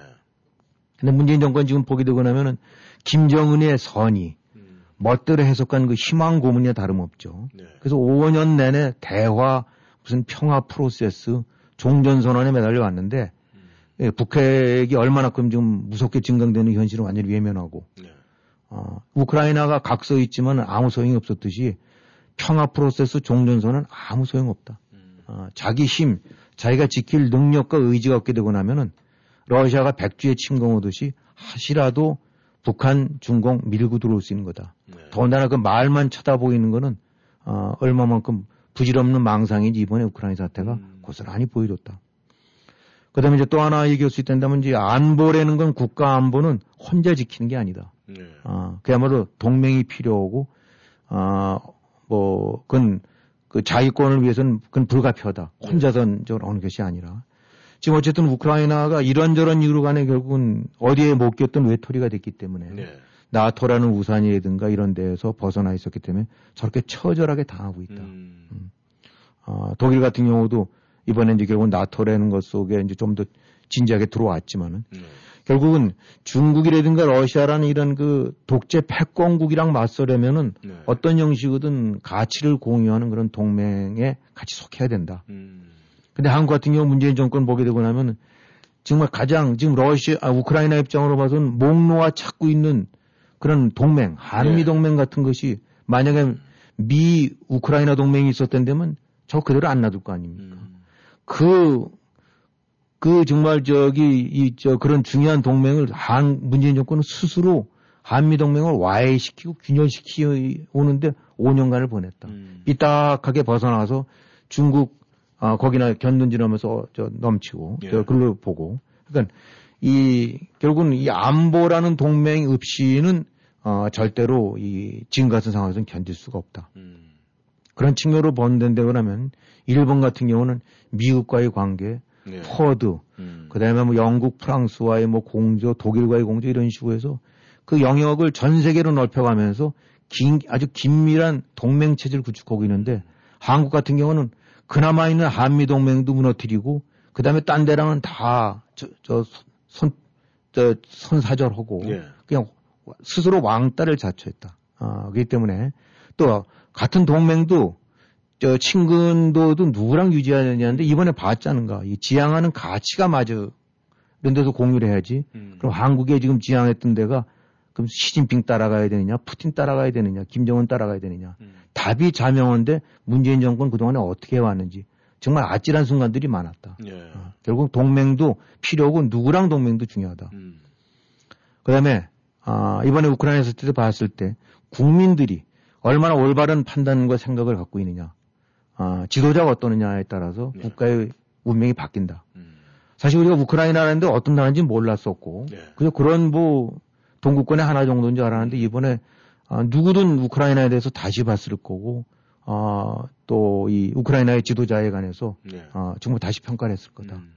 S2: 근데 문재인 정권 지금 보게 되고 나면은 김정은의 선의
S1: 음.
S2: 멋대로 해석한 그 희망 고문이나 다름없죠.
S1: 네.
S2: 그래서 5년 내내 대화 무슨 평화 프로세스 종전 선언에 매달려 왔는데
S1: 음.
S2: 예, 북핵이 얼마나큼 지금 무섭게 증강되는 현실을 완전히 외면하고
S1: 네.
S2: 어, 우크라이나가 각서 있지만 아무 소용이 없었듯이 평화 프로세스 종전선언은 아무 소용 없다.
S1: 음.
S2: 어, 자기 힘, 자기가 지킬 능력과 의지가 없게 되고 나면은 러시아가 백주에 침공하듯이 하시라도 북한, 중공 밀고 들어올 수 있는 거다.
S1: 네.
S2: 더군다나 그 말만 쳐다보이는 거는 어, 얼마만큼 부질없는 망상인지 이번에 우크라이나 사태가
S1: 음.
S2: 고스란히 보여줬다. 그 다음에 이제 또 하나 얘기할 수 있다면 이제 안보라는 건 국가 안보는 혼자 지키는 게 아니다.
S1: 네.
S2: 아, 그야말로 동맹이 필요하고, 아, 뭐, 그건 그 자위권을 위해서는 그건 불가피하다. 혼자선 저런 하는 것이 아니라. 지금 어쨌든 우크라이나가 이런저런 이유로 간에 결국은 어디에 못 꼈던 외톨이가 됐기 때문에
S1: 네.
S2: 나토라는 우산이라든가 이런 데에서 벗어나 있었기 때문에 저렇게 처절하게 당하고 있다.
S1: 음.
S2: 아, 독일 같은 경우도 이번에 이제 결국 나토라는 것 속에 이제 좀 더 진지하게 들어왔지만은
S1: 네.
S2: 결국은 중국이라든가 러시아라는 이런 그 독재 패권국이랑 맞서려면은
S1: 네.
S2: 어떤 형식이든 가치를 공유하는 그런 동맹에 같이 속해야 된다.
S1: 음.
S2: 근데 한국 같은 경우 문재인 정권 보게 되고 나면 정말 가장 지금 러시아, 아, 우크라이나 입장으로 봐서는 목 놓아 찾고 있는 그런 동맹, 한미
S1: 네.
S2: 동맹 같은 것이 만약에 미 우크라이나 동맹이 있었던 데면 저 그대로 안 놔둘 거 아닙니까?
S1: 음.
S2: 그, 그 정말 저기, 이, 저 그런 중요한 동맹을 한, 문재인 정권은 스스로 한미 동맹을 와해시키고 균열시키 오는데 5년간을 보냈다.
S1: 음.
S2: 삐딱하게 벗어나서 중국, 아, 거기나 견눈질하면서 저 넘치고,
S1: 예.
S2: 저 글로 보고. 그러니까 이, 결국은 이 안보라는 동맹 없이는 어, 절대로 이 지금 같은 상황에서는 견딜 수가 없다.
S1: 음.
S2: 그런 측면으로 본다고 하면 일본 같은 경우는 미국과의 관계,
S1: 네.
S2: 퍼드,
S1: 음.
S2: 그 다음에 뭐 영국, 프랑스와의 뭐 공조, 독일과의 공조 이런 식으로 해서 그 영역을 전 세계로 넓혀가면서 긴, 아주 긴밀한 동맹 체제를 구축하고 있는데 한국 같은 경우는 그나마 있는 한미 동맹도 무너뜨리고 그 다음에 딴 데랑은 다 저 저 손 저 손사절하고
S1: 예.
S2: 그냥 스스로 왕따를 자처했다. 아, 그렇기 때문에 또 같은 동맹도 저 친근도도 누구랑 유지하느냐는데 이번에 봤잖은가. 이 지향하는 가치가 맞아. 이런 데서 공유를 해야지.
S1: 음.
S2: 그럼 한국에 지금 지향했던 데가 그럼 시진핑 따라가야 되느냐, 푸틴 따라가야 되느냐, 김정은 따라가야 되느냐.
S1: 음.
S2: 답이 자명한데 문재인 정권 그동안에 어떻게 해왔는지 정말 아찔한 순간들이 많았다.
S1: 예.
S2: 결국 동맹도 필요하고 누구랑 동맹도 중요하다.
S1: 음.
S2: 그 다음에, 아, 이번에 우크라이나 사태를 봤을 때 국민들이 얼마나 올바른 판단과 생각을 갖고 있느냐, 아, 지도자가 어떠느냐에 따라서
S1: 네.
S2: 국가의 운명이 바뀐다.
S1: 음.
S2: 사실 우리가 우크라이나라는데 어떤 나라인지 몰랐었고,
S1: 네.
S2: 그래서 그런 뭐 동구권의 하나 정도인 줄 알았는데 이번에 아, 누구든 우크라이나에 대해서 다시 봤을 거고, 아, 또이 우크라이나의 지도자에 관해서
S1: 네.
S2: 아, 정말 다시 평가를 했을 거다.
S1: 음.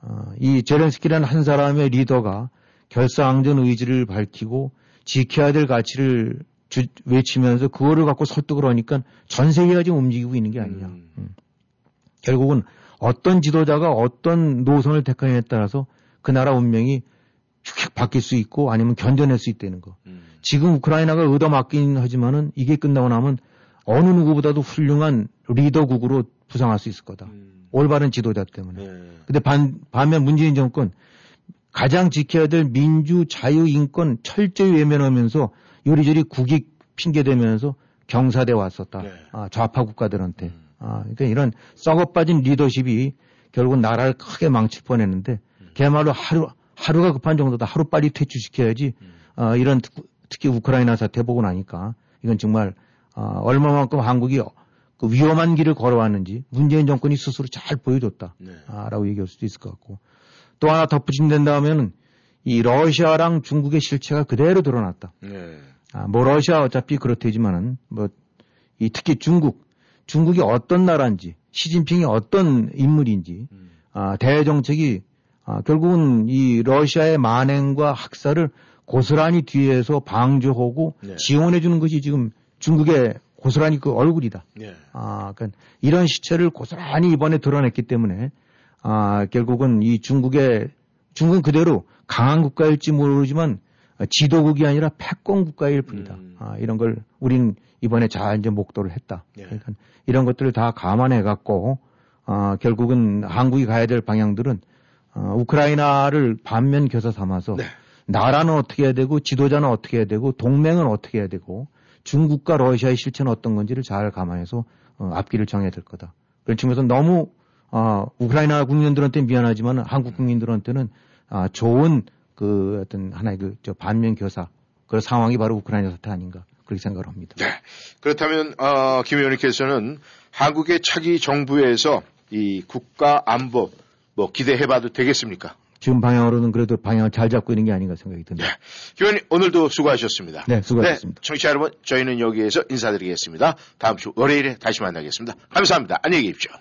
S2: 아, 이 제렌스키라는 한 사람의 리더가 결사항전 의지를 밝히고 지켜야 될 가치를 주- 외치면서 그거를 갖고 설득을 하니까 전 세계가 지금 움직이고 있는 게 아니냐. 음. 결국은 어떤 지도자가 어떤 노선을 택하느냐에 따라서 그 나라 운명이 휙 바뀔 수 있고 아니면 견뎌낼 수 있다는 거. 지금 우크라이나가 얻어맞긴 하지만은 이게 끝나고 나면 어느 누구보다도 훌륭한 리더국으로 부상할 수 있을 거다. 올바른 지도자 때문에. 근데 반, 반면 문재인 정권 가장 지켜야 될 민주, 자유, 인권 철저히 외면하면서 요리조리 국익 핑계대면서 경사대 왔었다. 아, 좌파 국가들한테. 아, 그러니까 이런 썩어 빠진 리더십이 결국은 나라를 크게 망칠 뻔했는데 걔말로 하루 하루가 급한 정도다. 하루 빨리 퇴출시켜야지. 아, 이런 특- 특히 우크라이나 사태 보고 나니까 이건 정말 아, 얼마만큼 한국이 그 위험한 길을 걸어왔는지 문재인 정권이 스스로 잘 보여줬다. 아, 라고 얘기할 수도 있을 것 같고 또 하나 덧붙인다 하면은 이 러시아랑 중국의 실체가 그대로 드러났다.
S1: 네.
S2: 아, 뭐 러시아 어차피 그렇대지만은 뭐 이 특히 중국 중국이 어떤 나라인지 시진핑이 어떤 인물인지 아, 대정책이 아, 결국은 이 러시아의 만행과 학살을 고스란히 뒤에서 방조하고
S1: 네.
S2: 지원해 주는 것이 지금 중국의 고스란히 그 얼굴이다.
S1: 네.
S2: 아, 그러니까 이런 시체를 고스란히 이번에 드러냈기 때문에 아, 결국은 이 중국의 중국은 그대로 강한 국가일지 모르지만 아, 지도국이 아니라 패권 국가일 뿐이다. 아, 이런 걸 우린 이번에 잘 이제 목도를 했다. 그러니까 이런 것들을 다 감안해 갖고 아, 결국은 한국이 가야 될 방향들은 어, 우크라이나를 반면 교사 삼아서 나라는 어떻게 해야 되고 지도자는 어떻게 해야 되고 동맹은 어떻게 해야 되고 중국과 러시아의 실체는 어떤 건지를 잘 감안해서 어, 앞길을 정해야 될 거다. 그런 측면에서 너무 어, 우크라이나 국민들한테 미안하지만 한국 국민들한테는 아, 좋은 그 어떤 하나의 그 저 반면 교사 그 상황이 바로 우크라이나 사태 아닌가 그렇게 생각을 합니다.
S1: 그렇다면 어, 김 의원님께서는 한국의 차기 정부에서 이 국가 안보 뭐 기대해봐도 되겠습니까?
S2: 지금 방향으로는 그래도 방향을 잘 잡고 있는 게 아닌가 생각이 듭니다.
S1: 김 의원님 오늘도 수고하셨습니다.
S2: 네, 수고하셨습니다.
S1: 네, 청취자 여러분 저희는 여기에서 인사드리겠습니다. 다음 주 월요일에 다시 만나겠습니다. 감사합니다. 안녕히 계십시오.